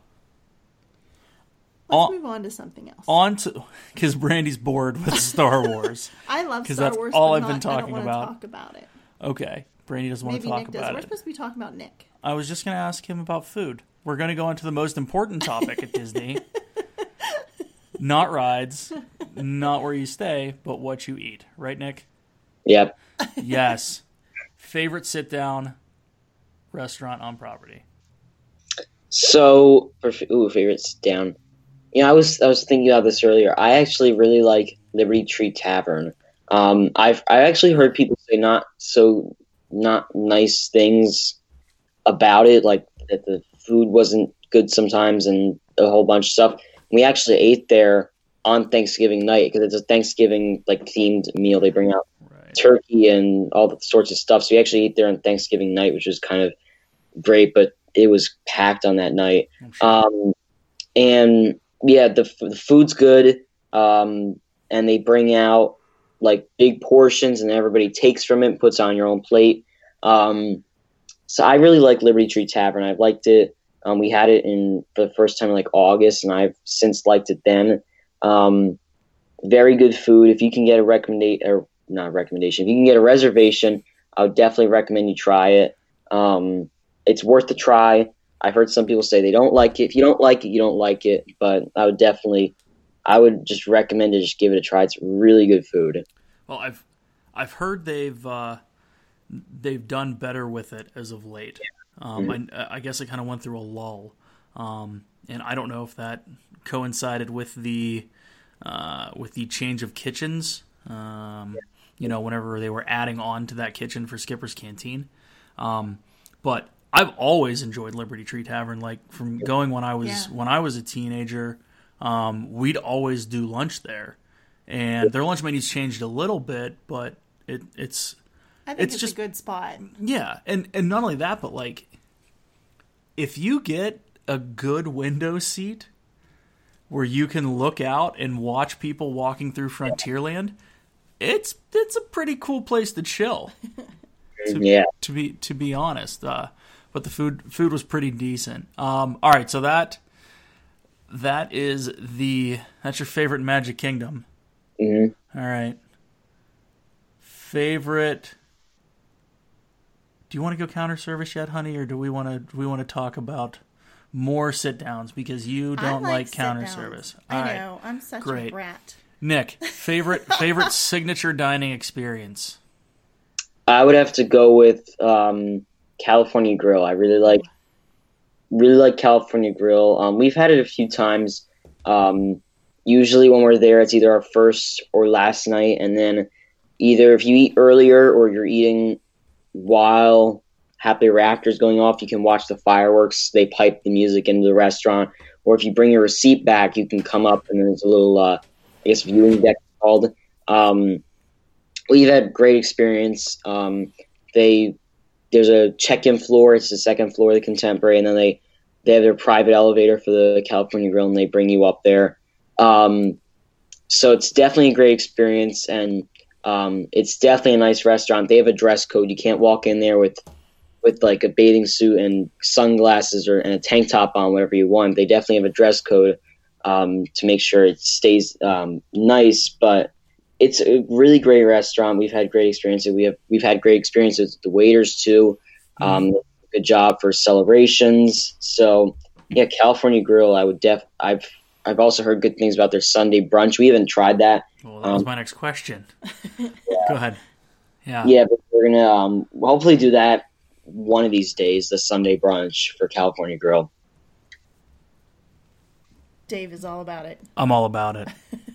Let's on, move on to something else. on to because Brandy's bored with Star Wars. I love 'cause Star that's Wars. all but I've been not- I don't talking about. Talk about it. Okay, Brandy doesn't want Maybe to talk Nick does. about We're it. supposed to be talking about Nick. I was just going to ask him about food. We're going to go on to the most important topic at Disney. not rides, not where you stay, but what you eat. Right, Nick? Yep. Yes. Favorite sit down restaurant on property. So, for ooh, favorites down. You know, I was I was thinking about this earlier. I actually really like Liberty Tree Tavern. Um, I've I actually heard people say not so not nice things about it, like that the food wasn't good sometimes and a whole bunch of stuff. We actually ate there on Thanksgiving night because it's a Thanksgiving like themed meal. They bring out Right. turkey and all the sorts of stuff. So we actually ate there on Thanksgiving night, which was kind of great, but it was packed on that night. Sure. Um, and yeah, the, f- the food's good. Um, and they bring out like big portions and everybody takes from it and puts on your own plate. Um, so I really like Liberty Tree Tavern. I've liked it. Um, we had it in for the first time in like August, and I've since liked it then. Um, very good food. If you can get a recommendation, or not a recommendation, if you can get a reservation, I would definitely recommend you try it. Um, it's worth the try. I've heard some people say they don't like it. If you don't like it, you don't like it. But I would definitely, I would just recommend to just give it a try. It's really good food. Well, I've I've heard they've uh, they've done better with it as of late. Um, I, I guess it kind of went through a lull, um, and I don't know if that coincided with the uh, with the change of kitchens. Um, You know, whenever they were adding on to that kitchen for Skipper's Canteen, um, but I've always enjoyed Liberty Tree Tavern. Like from going when I was Yeah. when I was a teenager, um, we'd always do lunch there, and their lunch menu's changed a little bit, but it, it's I think It's it's, just- a good spot. yeah, and and not only that, but like if you get a good window seat where you can look out and watch people walking through Frontierland, it's it's a pretty cool place to chill. To- Yeah. To be to be honest, uh, but the food food was pretty decent. Um, all right, so that that is the that's your favorite Magic Kingdom. hmm All right. favorite. Do you want to go counter service yet, honey, or do we want to? Do we want to talk about more sit downs because you don't like, sit counter downs. service? I All right. know. I'm such Great. a brat. Nick, favorite favorite signature dining experience. I would have to go with um, California Grill. I really like really like California Grill. Um, we've had it a few times. Um, usually when we're there, it's either our first or last night, and then either if you eat earlier or you're eating while Happily Ever After going off, you can watch the fireworks. They pipe the music into the restaurant, or if you bring your receipt back, you can come up and there's a little, uh, I guess, viewing deck called. Um, we've had great experience. Um, they there's a check-in floor. It's the second floor of the Contemporary, and then they they have their private elevator for the California Grill, and they bring you up there. Um, so it's definitely a great experience, and um, it's definitely a nice restaurant. They have a dress code. You can't walk in there with with like a bathing suit and sunglasses or and a tank top on, whatever you want. They definitely have a dress code um, to make sure it stays um, nice, but it's a really great restaurant. We've had great experiences. We have we've had great experiences with the waiters too. Um, good job for celebrations. So yeah, California Grill. I would def. I've I've also heard good things about their Sunday brunch. We haven't tried that. Well, that was Um, my next question. Go ahead. Yeah. Yeah, but we're gonna um, hopefully do that one of these days. The Sunday brunch for California Grill. Dave is all about it. I'm all about it.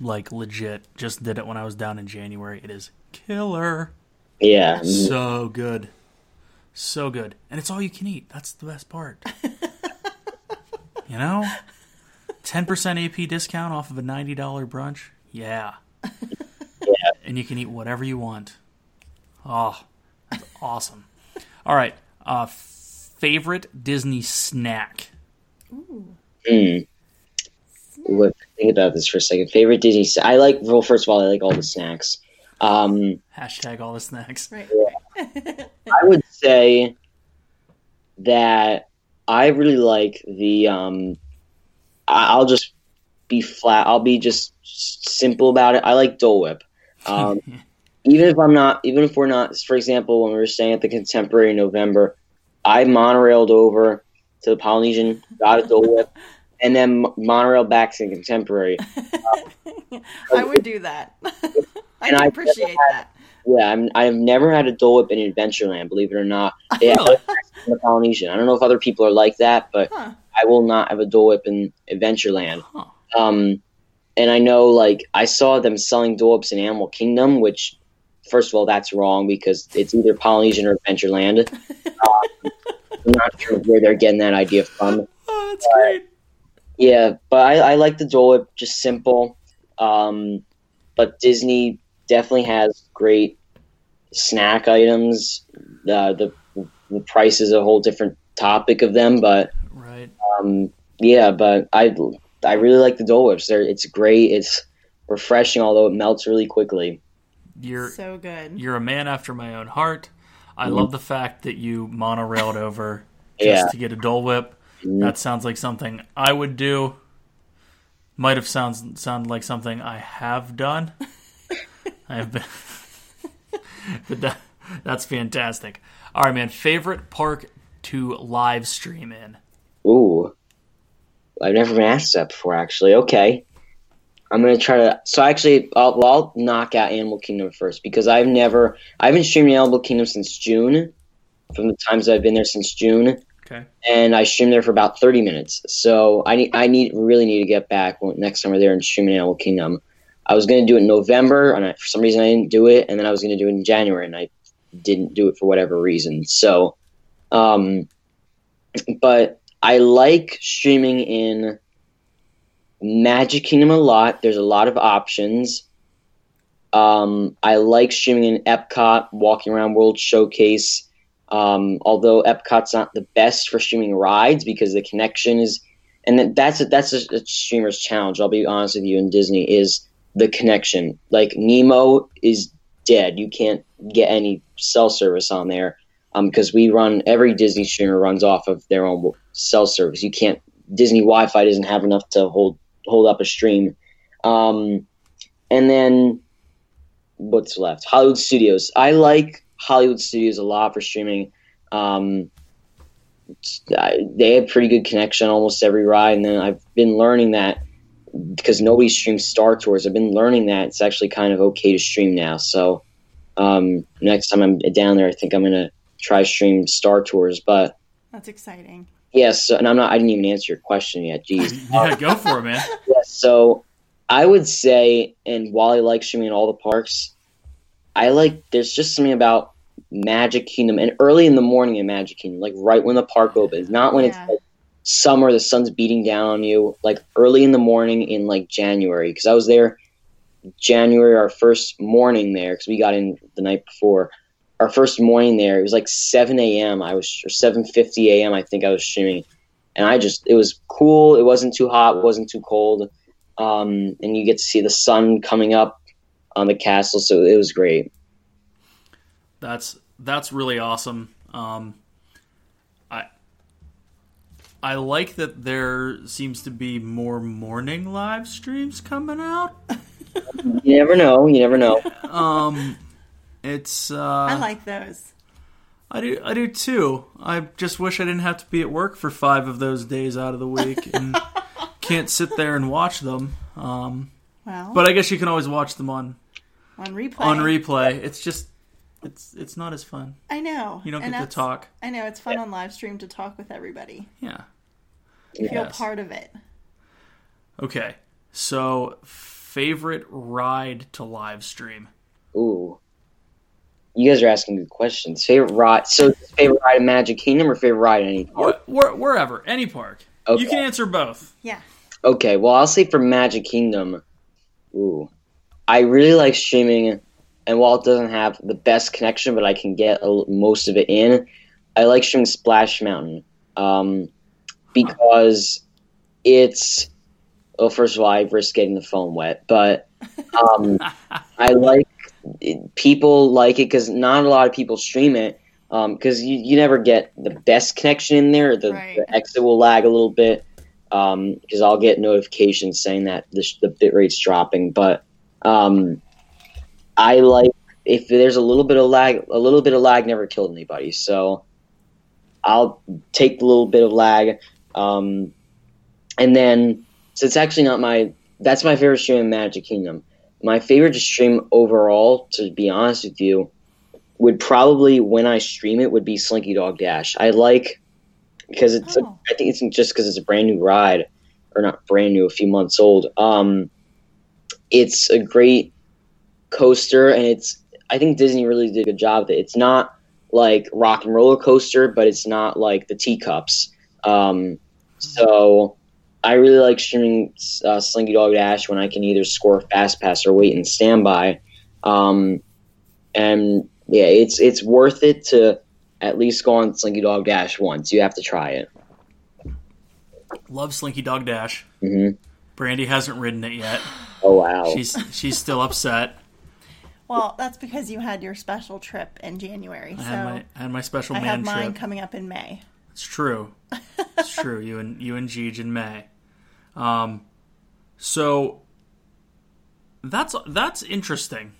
like legit. Just did it when I was down in January. It is killer. Yeah, So good. So good. And it's all you can eat. That's the best part. you know? 10% AP discount off of a $90 brunch? Yeah. Yeah. And you can eat whatever you want. Oh, that's awesome. All right. Uh, favorite Disney snack? Mm. Look, think about this for a second. Favorite Disney? sa- I like. Well, first of all, I like all the snacks. Um, Hashtag all the snacks. Right. I would say that I really like the. Um, I- I'll just be flat. I'll be just simple about it. I like Dole Whip. Um, even if I'm not, even if we're not, for example, when we were staying at the Contemporary in November, I monorailed over to the Polynesian, got a Dole Whip, and then monorail backs the Contemporary. I would do that. I And can I- appreciate that. Yeah, I'm, I've never had a Dole Whip in Adventureland, believe it or not. In the Polynesian. I don't know if other people are like that, but Huh. I will not have a Dole Whip in Adventureland. Huh. Um, and I know, like, I saw them selling Dole Whips in Animal Kingdom, which, first of all, that's wrong because it's either Polynesian or Adventureland. um, I'm not sure where they're getting that idea from. Oh, that's great. Yeah, but I, I like the Dole Whip, just simple. Um, but Disney definitely has great snack items. Uh, the the price is a whole different topic of them, but Right. um, yeah, but I I really like the Dole Whips. They're, it's great. It's refreshing, although it melts really quickly. You're So good. you're a man after my own heart. I love the fact that you monorailed over just Mm-hmm. Yeah. to get a Dole Whip. Mhm. That sounds like something I would do. Might have sounds sound like something I have done. I have been, but that, that's fantastic. All right, man. Favorite park to live stream in? Ooh, I've never been asked that before. Actually, okay. I'm gonna try to. So actually, I'll, I'll knock out Animal Kingdom first because I've never, I haven't streamed Animal Kingdom since June. From the times I've been there since June, Okay. and I streamed there for about 30 minutes. So I need, I need, really need to get back next time we're there and stream in Animal Kingdom. I was gonna do it in November, and I, for some reason I didn't do it, and then I was gonna do it in January, and I didn't do it for whatever reason. So, um, but I like streaming in Magic Kingdom a lot. There's a lot of options. Um, I like streaming in Epcot, walking around World Showcase. Um, although Epcot's not the best for streaming rides because the connection is, and that's a, that's a, a streamer's challenge. I'll be honest with you. In Disney, is the connection. Like Nemo is dead. You can't get any cell service on there because we run every Disney streamer runs off of their own cell service. You can't Disney Wi-Fi doesn't have enough to hold hold up a stream. Um, and then what's left? Hollywood Studios. I like Hollywood Studios a lot for streaming. Um, they have pretty good connection almost every ride, and then I've been learning that because nobody streams Star Tours. I've been learning that it's actually kind of okay to stream now. So um, next time I'm down there, I think I'm gonna try stream Star Tours. But That's exciting. yes, and I'm not. I didn't even answer your question yet. Jeez. Yeah, go for it, man. Yes, so I would say, and while I like streaming in all the parks, I like there's just something about Magic Kingdom and early in the morning in Magic Kingdom, like right when the park opens, not when Yeah. it's like summer, the sun's beating down on you, like early in the morning in like January, because I was there January, our first morning there, because we got in the night before. Our first morning there, it was like 7 a.m. I was or 7:50 a.m. I think I was streaming, and I just it was cool. It wasn't too hot, it wasn't too cold um, and you get to see the sun coming up on the castle. So it was great. That's that's really awesome. Um, I I like that there seems to be more morning live streams coming out. You never know. You never know. Um, it's uh, I like those. I do I do too. I just wish I didn't have to be at work for five of those days out of the week and can't sit there and watch them. Um, Well, but I guess you can always watch them on on replay. on replay. It's just it's it's not as fun. I know. You don't And get to talk. I know it's fun on live stream to talk with everybody. Yeah. Feel Yes. part of it. Okay. So favorite ride to live stream. Ooh, you guys are asking good questions. Favorite ride? So favorite ride in Magic Kingdom or favorite ride in any park? Wh- where, wherever, any park. Okay. You can answer both. Yeah. Okay, well I'll say for Magic Kingdom. Ooh, I really like streaming, and while it doesn't have the best connection, but I can get a, most of it in, I like streaming Splash Mountain, um, because it's well, first of all, I risk getting the phone wet, but um, I like it, people like it because not a lot of people stream it because you, you never get the best connection in there. The, Right. the exit will lag a little bit because I'll get notifications saying that the, the bit rate's dropping. But um, I like if there's a little bit of lag, a little bit of lag never killed anybody. So I'll take a little bit of lag, um, and then so it's actually not my that's my favorite stream in Magic Kingdom. My favorite stream overall, to be honest with you, would probably when I stream it would be Slinky Dog Dash. I like because it's Oh. I think it's just because it's a brand new ride or not brand new, a few months old. Um, it's a great coaster, and it's I think Disney really did a good job of it. It's not like Rock and Roller Coaster, but it's not like the teacups. Um, so I really like streaming uh, Slinky Dog Dash when I can either score fast pass or wait and standby. Um, and yeah, it's it's worth it to at least go on Slinky Dog Dash once. You have to try it. Love Slinky Dog Dash. hmm Brandy hasn't ridden it yet. Oh wow! She's she's still upset. Well, that's because you had your special trip in January. I So had my I had my special I man have mine trip. coming up in May. It's true. It's true. You and you and Jeej in May. Um, so that's that's interesting.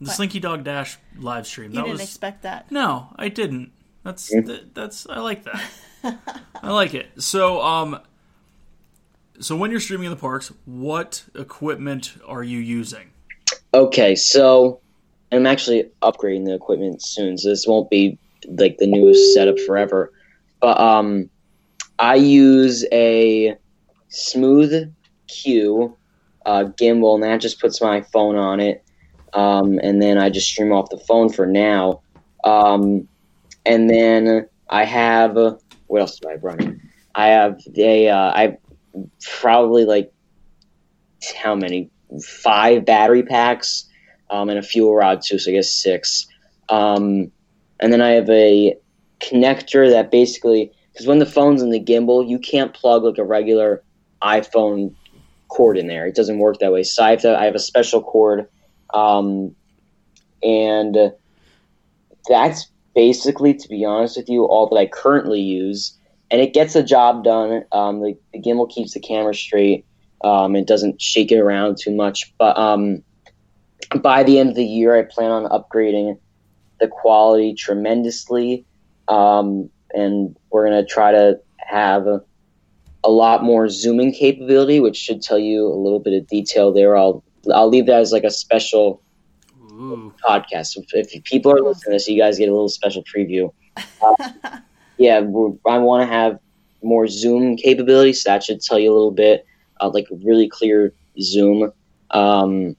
The What? Slinky Dog Dash live stream. You that didn't was expect that. no, I didn't. That's th- that's I like that. I like it. So um, so when you're streaming in the parks, what equipment are you using? Okay, so I'm actually upgrading the equipment soon, so this won't be like the newest setup forever. But um, I use a Smooth Q uh, gimbal, and that just puts my phone on it, um, and then I just stream off the phone for now. Um, and then I have what else do I have running? I have a uh, I probably like how many five battery packs um, and a FuelRod too, so I guess six. Um, and then I have a connector that basically because when the phone's in the gimbal, you can't plug like a regular iPhone cord in there. It doesn't work that way. So I have to. I have a special cord, um, and that's basically, to be honest with you, all that I currently use. And it gets the job done. Um, the, the gimbal keeps the camera straight. Um, it doesn't shake it around too much. But um, by the end of the year, I plan on upgrading the quality tremendously, um, and we're gonna try to have a, a lot more zooming capability, which should tell you a little bit of detail there. I'll I'll leave that as like a special Ooh. podcast. If, if people are listening to this, you guys get a little special preview. Uh, yeah, we're, I want to have more zoom capabilities. So that should tell you a little bit, uh, like really clear zoom. Um,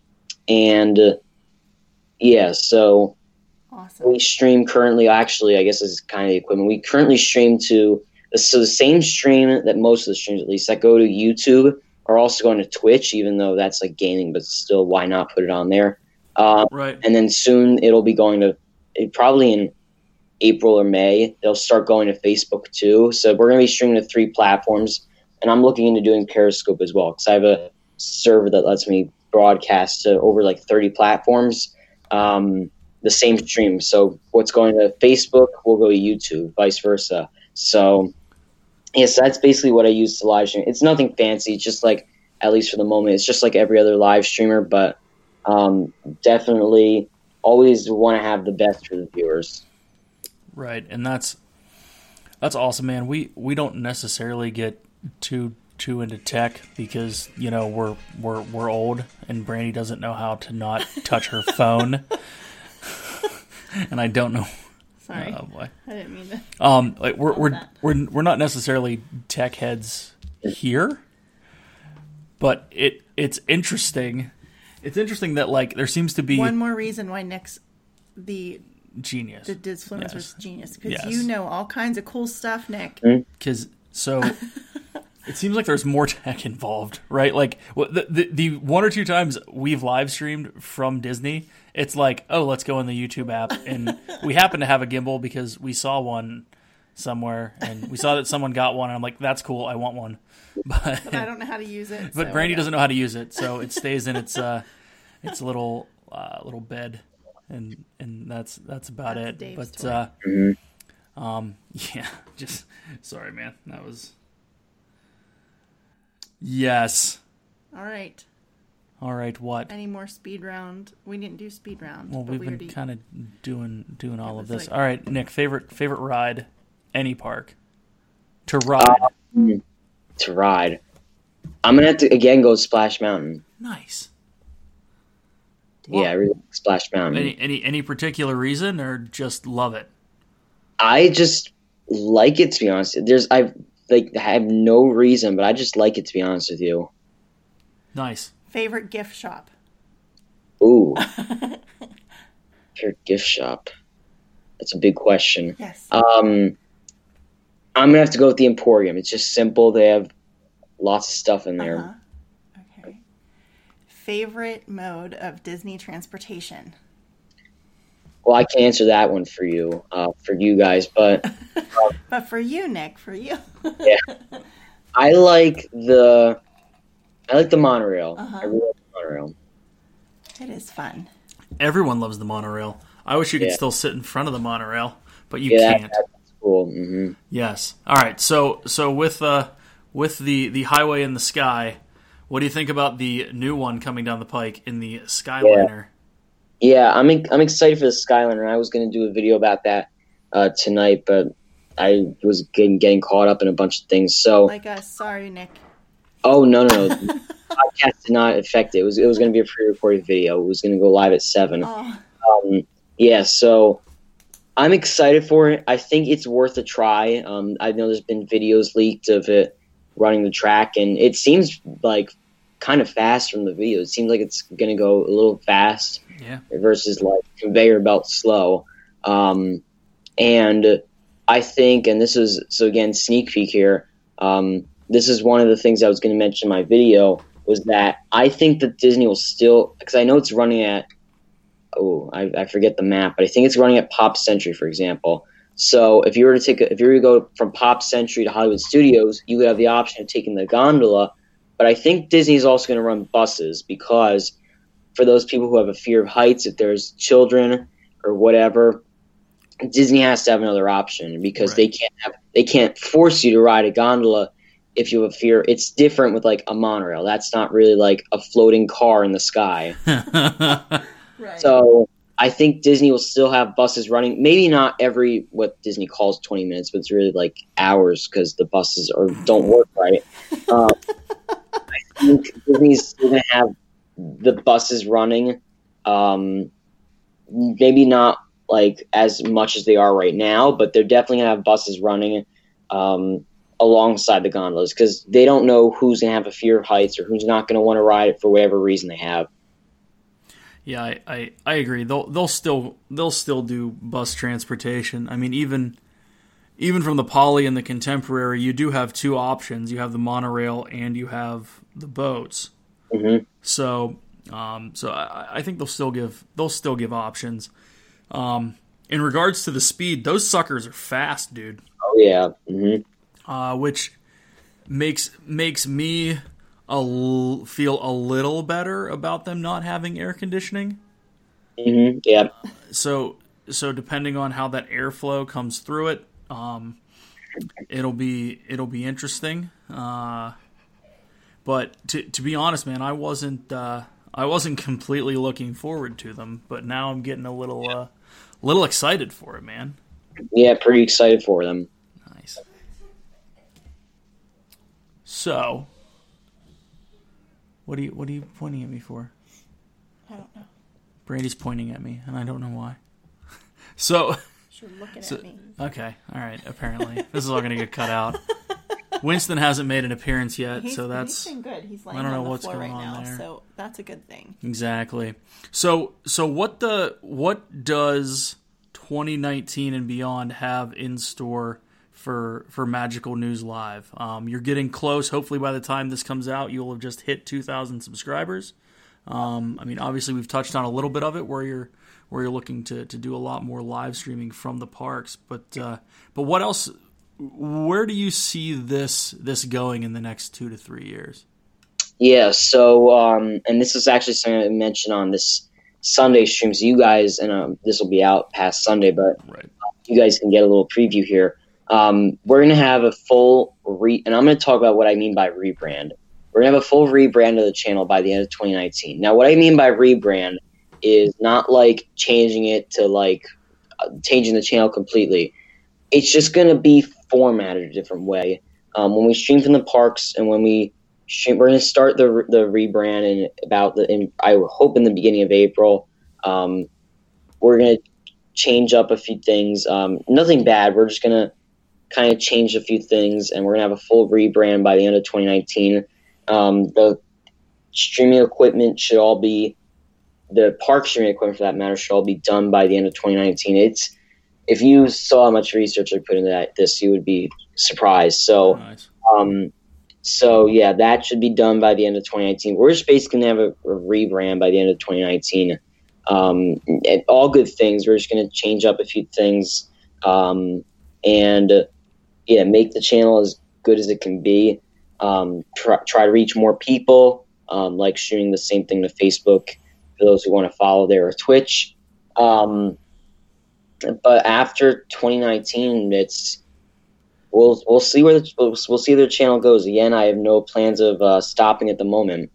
and uh, yeah, so Awesome. we stream currently. Actually, I guess this is kind of the equipment. We currently stream to so the same stream that most of the streams, at least, that go to YouTube are also going to Twitch, even though that's like gaming, but still, why not put it on there? Um, Right. and then soon it'll be going to it- probably in April or May. They'll start going to Facebook too. So we're going to be streaming to three platforms, and I'm looking into doing Periscope as well because I have a server that lets me broadcast to over like 30 platforms. Um, the same stream. So what's going to Facebook will go to YouTube, vice versa. So yes, that's basically what I use to live stream. It's nothing fancy. It's just like at least for the moment, it's just like every other live streamer, but um, definitely always want to have the best for the viewers. Right, and that's that's awesome, man. We we don't necessarily get too too into tech because you know we're we're we're old, and Brandy doesn't know how to not touch her phone, and I don't know. Sorry, Oh boy. I didn't mean to. Um, like we're we're, that. we're we're not necessarily tech heads here, but it it's interesting. It's interesting that like there seems to be One more reason why Nick's the genius the Disfluencer's Yes. genius because Yes. you know all kinds of cool stuff, Nick. because so it seems like there's more tech involved, right? Like the, the the one or two times we've live streamed from Disney, it's like, oh, let's go in the YouTube app, and we happen to have a gimbal because we saw one somewhere, and we saw that someone got one, and I'm like, that's cool, I want one, but I don't know how to use it. but so Brandy doesn't know how to use it, so it stays in its uh its little uh, little bed, and and that's that's about That's it. Dave's but toy. uh, Mhm. um, yeah, just sorry, man. That was yes. All right. All right, what? Any more speed round? We didn't do speed round. Well, we've we been already- kind of doing doing all of this. like- All right, Nick, favorite favorite ride, any park to ride. to ride. I'm gonna have to again go Splash Mountain. nice. Yeah, I really like Splash Mountain. Any any any particular reason or just love it? I just like it to be honest. There's I like I have no reason, but I just like it to be honest with you. Nice. favorite gift shop. Ooh, your gift shop. That's a big question. Yes. Um, I'm gonna have to go with the Emporium. It's just simple. They have lots of stuff in there. Uh-huh. Okay. Favorite mode of Disney transportation. Well, I can answer that one for you, uh, for you guys, but But for you, Nick, for you. I like the I like the monorail. Uh-huh. I really like the monorail. it is fun. Everyone loves the monorail. I wish you could Yeah. still sit in front of the monorail, but you Yeah, can't. that's cool. hmm Yes. All right. So so with uh with the the highway in the sky, what do you think about the new one coming down the pike in the Skyliner? Yeah, I'm I'm excited for the Skyliner. I was going to do a video about that uh, tonight, but I was getting getting caught up in a bunch of things. So, Like us. Sorry, Nick. oh no, no, no, the podcast did not affect it. It was it was going to be a pre-recorded video. It was going to go live at seven. Oh, Um, yeah, so I'm excited for it. I think it's worth a try. Um, I know there's been videos leaked of it running the track, and it seems like kind of fast from the video. It seems like it's going to go a little fast Yeah. versus like conveyor belt slow. Um, and I think, and this is so again sneak peek here. Um, this is one of the things I was going to mention in my video was that I think that Disney will still because I know it's running at oh I, I forget the map, but I think it's running at Pop Century, for example. So if you were to take a, if you were to go from Pop Century to Hollywood Studios, you would have the option of taking the gondola. But I think Disney is also going to run buses because for those people who have a fear of heights, if there's children or whatever, Disney has to have another option because Right. they can't have they can't force you to ride a gondola if you have a fear. It's different with like a monorail. That's not really like a floating car in the sky. Right. So I think Disney will still have buses running. Maybe not every what Disney calls twenty minutes, but it's really like hours because the buses are don't work right. Um, I think Disney's still gonna have the buses running. Um, maybe not like as much as they are right now, but they're definitely gonna have buses running um, alongside the gondolas because they don't know who's gonna have a fear of heights or who's not gonna want to ride it for whatever reason they have. Yeah, I, I, I agree. They'll they'll still they'll still do bus transportation. I mean, even even from the poly and the contemporary, you do have two options. You have the monorail and you have the boats. hmm So um, so I, I think they'll still give they'll still give options. Um, in regards to the speed, those suckers are fast, dude. Oh yeah. hmm Uh, which makes makes me a l- feel a little better about them not having air conditioning. hmm Yeah. so so depending on how that airflow comes through it um it'll be it'll be interesting uh but to to be honest man i wasn't uh i wasn't completely looking forward to them but now i'm getting a little uh little excited for it man Yeah. Pretty excited for them. nice so what are you what are you pointing at me for I don't know. brandy's pointing at me and i don't know why so You're looking So- at me. Okay, all right. Apparently, this is all going to get cut out. Winston hasn't made an appearance yet, He's, so that's he's good. He's laying I don't know what's going right on now, there. so that's a good thing. exactly. So, so what the what does 2019 and beyond have in store for for Magical News Live? Um, you're getting close. Hopefully, by the time this comes out, you'll have just hit 2,000 subscribers. Um, I mean, obviously, we've touched on a little bit of it where you're where you're looking to, to do a lot more live streaming from the parks. But uh, but what else? Where do you see this this going in the next two to three years? Yeah. So, um, and this is actually something I mentioned on this Sunday stream. So you guys, and um, this will be out past Sunday, but Right. you guys can get a little preview here. Um, we're gonna have a full re, and I'm gonna talk about what I mean by rebrand. We're gonna have a full rebrand of the channel by the end of 2019. Now, what I mean by rebrand is not like changing it to like uh, changing the channel completely. It's just gonna be formatted a different way. Um, when we stream from the parks and when we stream, we're gonna start the the rebrand in about the. In, I hope in the beginning of April. Um, we're gonna change up a few things. Um, nothing bad. We're just gonna kind of changed a few things, and we're gonna have a full rebrand by the end of 2019. Um, the streaming equipment should all be the park streaming equipment, for that matter, should all be done by the end of 2019. It's if you saw how much research I put into that, this you would be surprised. So. Nice. Um, so yeah, that should be done by the end of 2019. We're just basically gonna have a, a rebrand by the end of 2019. Um, and all good things. We're just gonna change up a few things, um, and yeah, make the channel as good as it can be. Um, try, try to reach more people. Um, like shooting the same thing to Facebook for those who want to follow there or Twitch. Um, but after 2019, it's we'll we'll see where the, we'll, we'll see where the channel goes. Again, I have no plans of uh, stopping at the moment.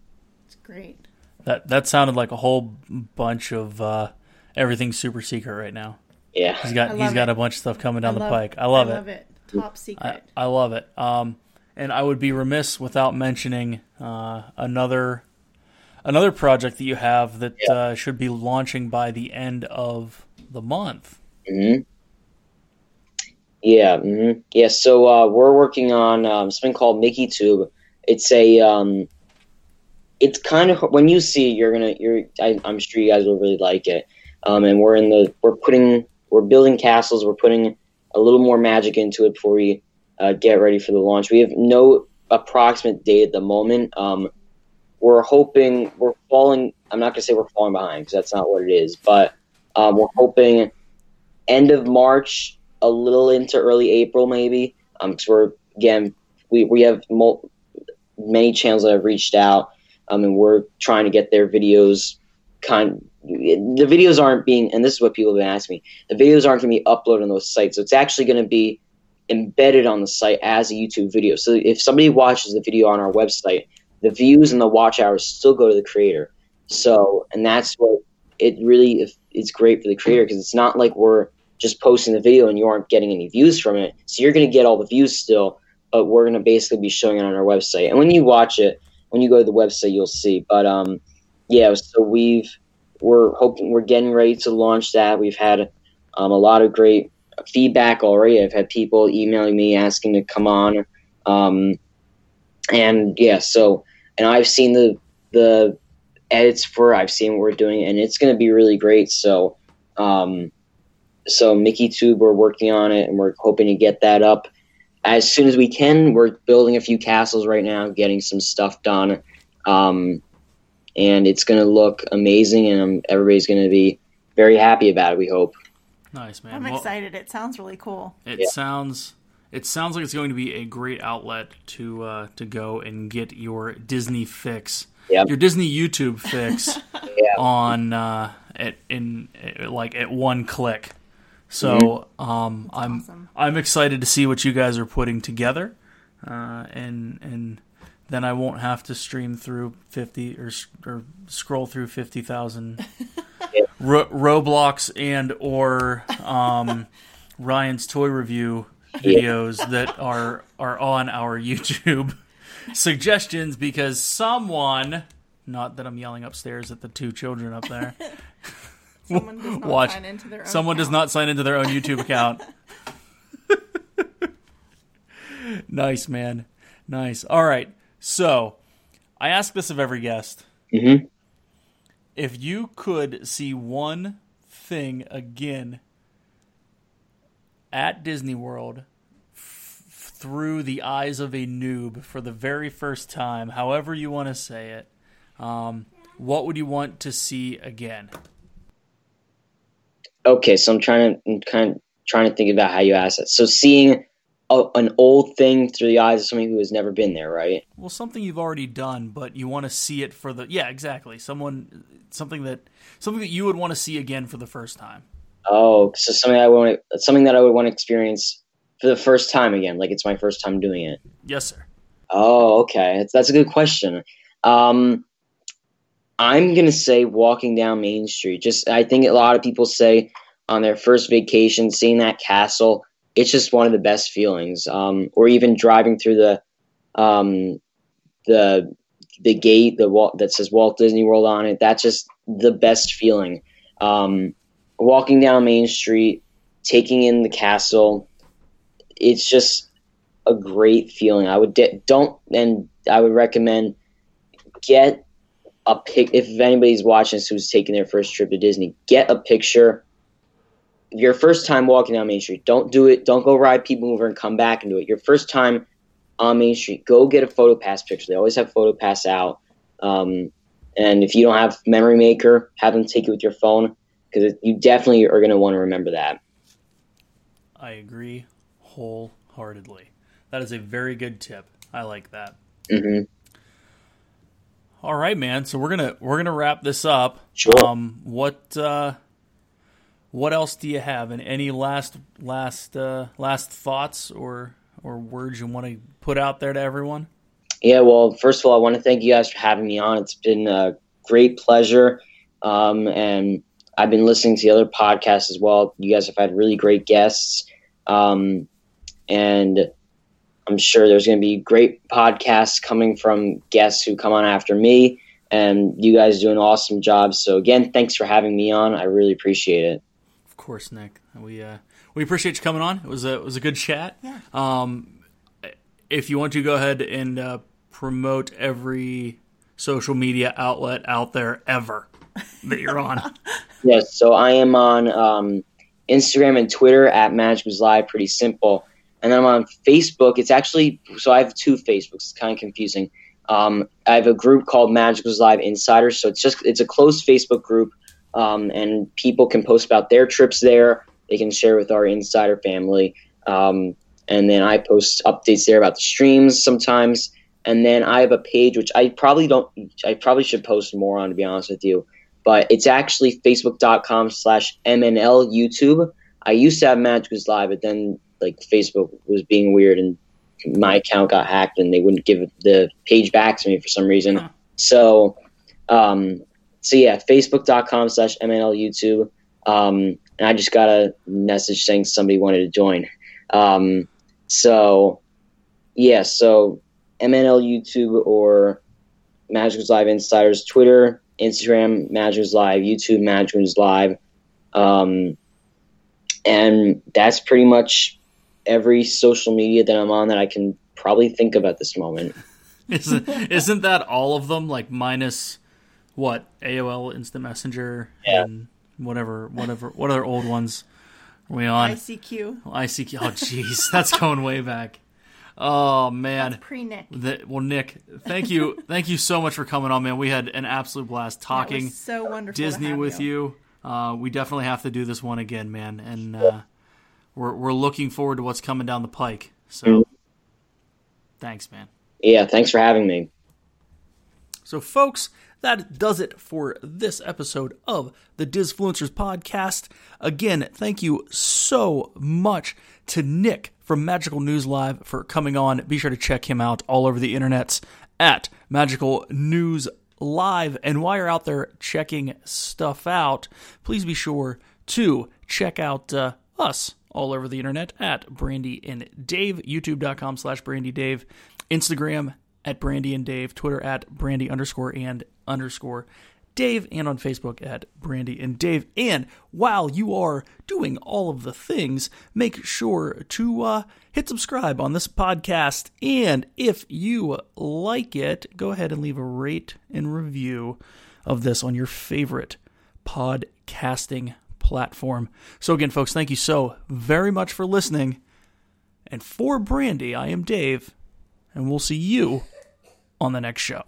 It's great. That that sounded like a whole bunch of uh, everything super secret right now. Yeah, He's got I he's love got it. a bunch of stuff coming down I the pike. I love I it. love it. Top secret. I love it. Um, and I would be remiss without mentioning uh, another another project that you have that Yeah. uh, should be launching by the end of the month. hmm yeah, hmm yeah. So uh, we're working on um, something called Mickey Tube. It's a um, it's kind of when you see it, you're gonna you're I, I'm sure you guys will really like it. Um, and we're in the we're putting we're building castles. We're putting a little more magic into it before we uh, get ready for the launch. We have no approximate date at the moment. Um, we're hoping we're falling. I'm not gonna say we're falling behind because that's not what it is, but um, we're hoping end of March, a little into early April, maybe. Um, because we're again we we have mul- many channels that have reached out. Um, and we're trying to get their videos kind. The videos aren't being, and this is what people have been asking me. The videos aren't going to be uploaded on those sites, so it's actually going to be embedded on the site as a YouTube video. So if somebody watches the video on our website, the views and the watch hours still go to the creator. So, and that's what it really it's great for the creator because it's not like we're just posting the video and you aren't getting any views from it. So you're going to get all the views still, but we're going to basically be showing it on our website. And when you watch it, when you go to the website, you'll see. But um, yeah, so we've we're hoping we're getting ready to launch that. We've had um, a lot of great feedback already. I've had people emailing me asking to come on, um, and yeah, so and I've seen the the edits for. I've seen what we're doing, and it's going to be really great. So, um, so Mickey Tube, we're working on it, and we're hoping to get that up as soon as we can. We're building a few castles right now, getting some stuff done, um, and it's going to look amazing, and um, everybody's going to be very happy about it. We hope. Nice man. I'm Well, excited. It sounds really cool. It Yeah. sounds it sounds like it's going to be a great outlet to uh, to go and get your Disney fix, Yep. your Disney YouTube fix Yeah. on uh, at in uh, like at one click. So um, I'm awesome. I'm excited to see what you guys are putting together, uh, and and then I won't have to stream through fifty or or scroll through fifty thousand Ro- Roblox and or um, Ryan's toy review videos that are are on our YouTube suggestions because someone, not that I'm yelling upstairs at the two children up there, Someone does not Watch. sign into their own someone does not sign into their own YouTube account. nice man, nice. All right, so I ask this of every guest. hmm if you could see one thing again at Disney World f- through the eyes of a noob for the very first time, however you want to say it, um, what would you want to see again? Okay, so I'm trying to I'm kind of trying to think about how you asked it. So seeing a, an old thing through the eyes of somebody who has never been there, right? Well, something you've already done, but you want to see it for the yeah, exactly. Someone, something that something that you would want to see again for the first time. Oh, so something I want something that I would want to experience for the first time again, like it's my first time doing it. Yes, sir. Oh, okay, that's, that's a good question. Um, I'm gonna say walking down Main Street. Just I think a lot of people say on their first vacation, seeing that castle, it's just one of the best feelings. Um, or even driving through the um, the the gate the Walt, that says Walt Disney World on it. That's just the best feeling. Um, walking down Main Street, taking in the castle, it's just a great feeling. I would de- don't and I would recommend get a pic. If anybody's watching this who's taking their first trip to Disney, get a picture. Your first time walking down Main Street, don't do it. Don't go ride People Mover and come back and do it. Your first time on Main Street, go get a photo pass picture. They always have photo pass out. Um, and if you don't have Memory Maker, have them take it with your phone because you definitely are going to want to remember that. I agree wholeheartedly. That is a very good tip. I like that. hmm All right, man. So we're gonna we're gonna wrap this up. Sure. Um, what uh, what else do you have? And any last last uh, last thoughts or or words you want to put out there to everyone? Yeah, well, first of all, I want to thank you guys for having me on. It's been a great pleasure. Um, and I've been listening to the other podcasts as well. You guys have had really great guests. Um, and I'm sure there's going to be great podcasts coming from guests who come on after me. And you guys do an awesome job. So, again, thanks for having me on. I really appreciate it. Of course, Nick. We uh, we appreciate you coming on. It was a it was a good chat. Yeah. Um, if you want to go ahead and uh, promote every social media outlet out there ever that you're on. Yes, so I am on um, Instagram and Twitter at Magical News Live. Pretty simple. And then I'm on Facebook. It's actually so I have two Facebooks. It's kind of confusing. Um, I have a group called Magical News Live Insiders. So it's just it's a closed Facebook group, um, and people can post about their trips there. They can share with our insider family, um, and then I post updates there about the streams sometimes. And then I have a page which I probably don't. I probably should post more on to be honest with you but it's actually facebook.com slash mnl youtube i used to have Magical News Live but then like facebook was being weird and my account got hacked and they wouldn't give the page back to me for some reason Huh. so um, so yeah, facebook.com slash MNL YouTube. Um, and I just got a message saying somebody wanted to join. Um, so yeah, so MNL YouTube or Magic Live Insiders Twitter, Instagram, Magic Live, YouTube, Magic Live. Um, and that's pretty much every social media that I'm on that I can probably think of at this moment. isn't isn't that all of them? Like minus what AOL Instant Messenger Yeah. and whatever, whatever, what other old ones are we on? ICQ. ICQ. Oh, jeez, that's going way back. Oh man. Pre Nick. Well, Nick, thank you, thank you so much for coming on, man. We had an absolute blast talking so wonderful. to Disney have with you. you. Uh, we definitely have to do this one again, man, and uh, we're we're looking forward to what's coming down the pike. So, Mhm. thanks, man. Yeah, thanks for having me. So, folks, that does it for this episode of the Disfluencers podcast. Again, thank you so much to Nick from Magical News Live for coming on. Be sure to check him out all over the internets at Magical News Live. And while you're out there checking stuff out, please be sure to check out uh, us all over the internet at Brandy and Dave, youtube.com slash Brandy Dave, Instagram at Brandy and Dave, Twitter at Brandy underscore and underscore Dave, and on Facebook at Brandy and Dave. And while you are doing all of the things, make sure to uh, hit subscribe on this podcast. And if you like it, go ahead and leave a rate and review of this on your favorite podcasting platform. So, again, folks, thank you so very much for listening. And for Brandy, I am Dave, and we'll see you on the next show.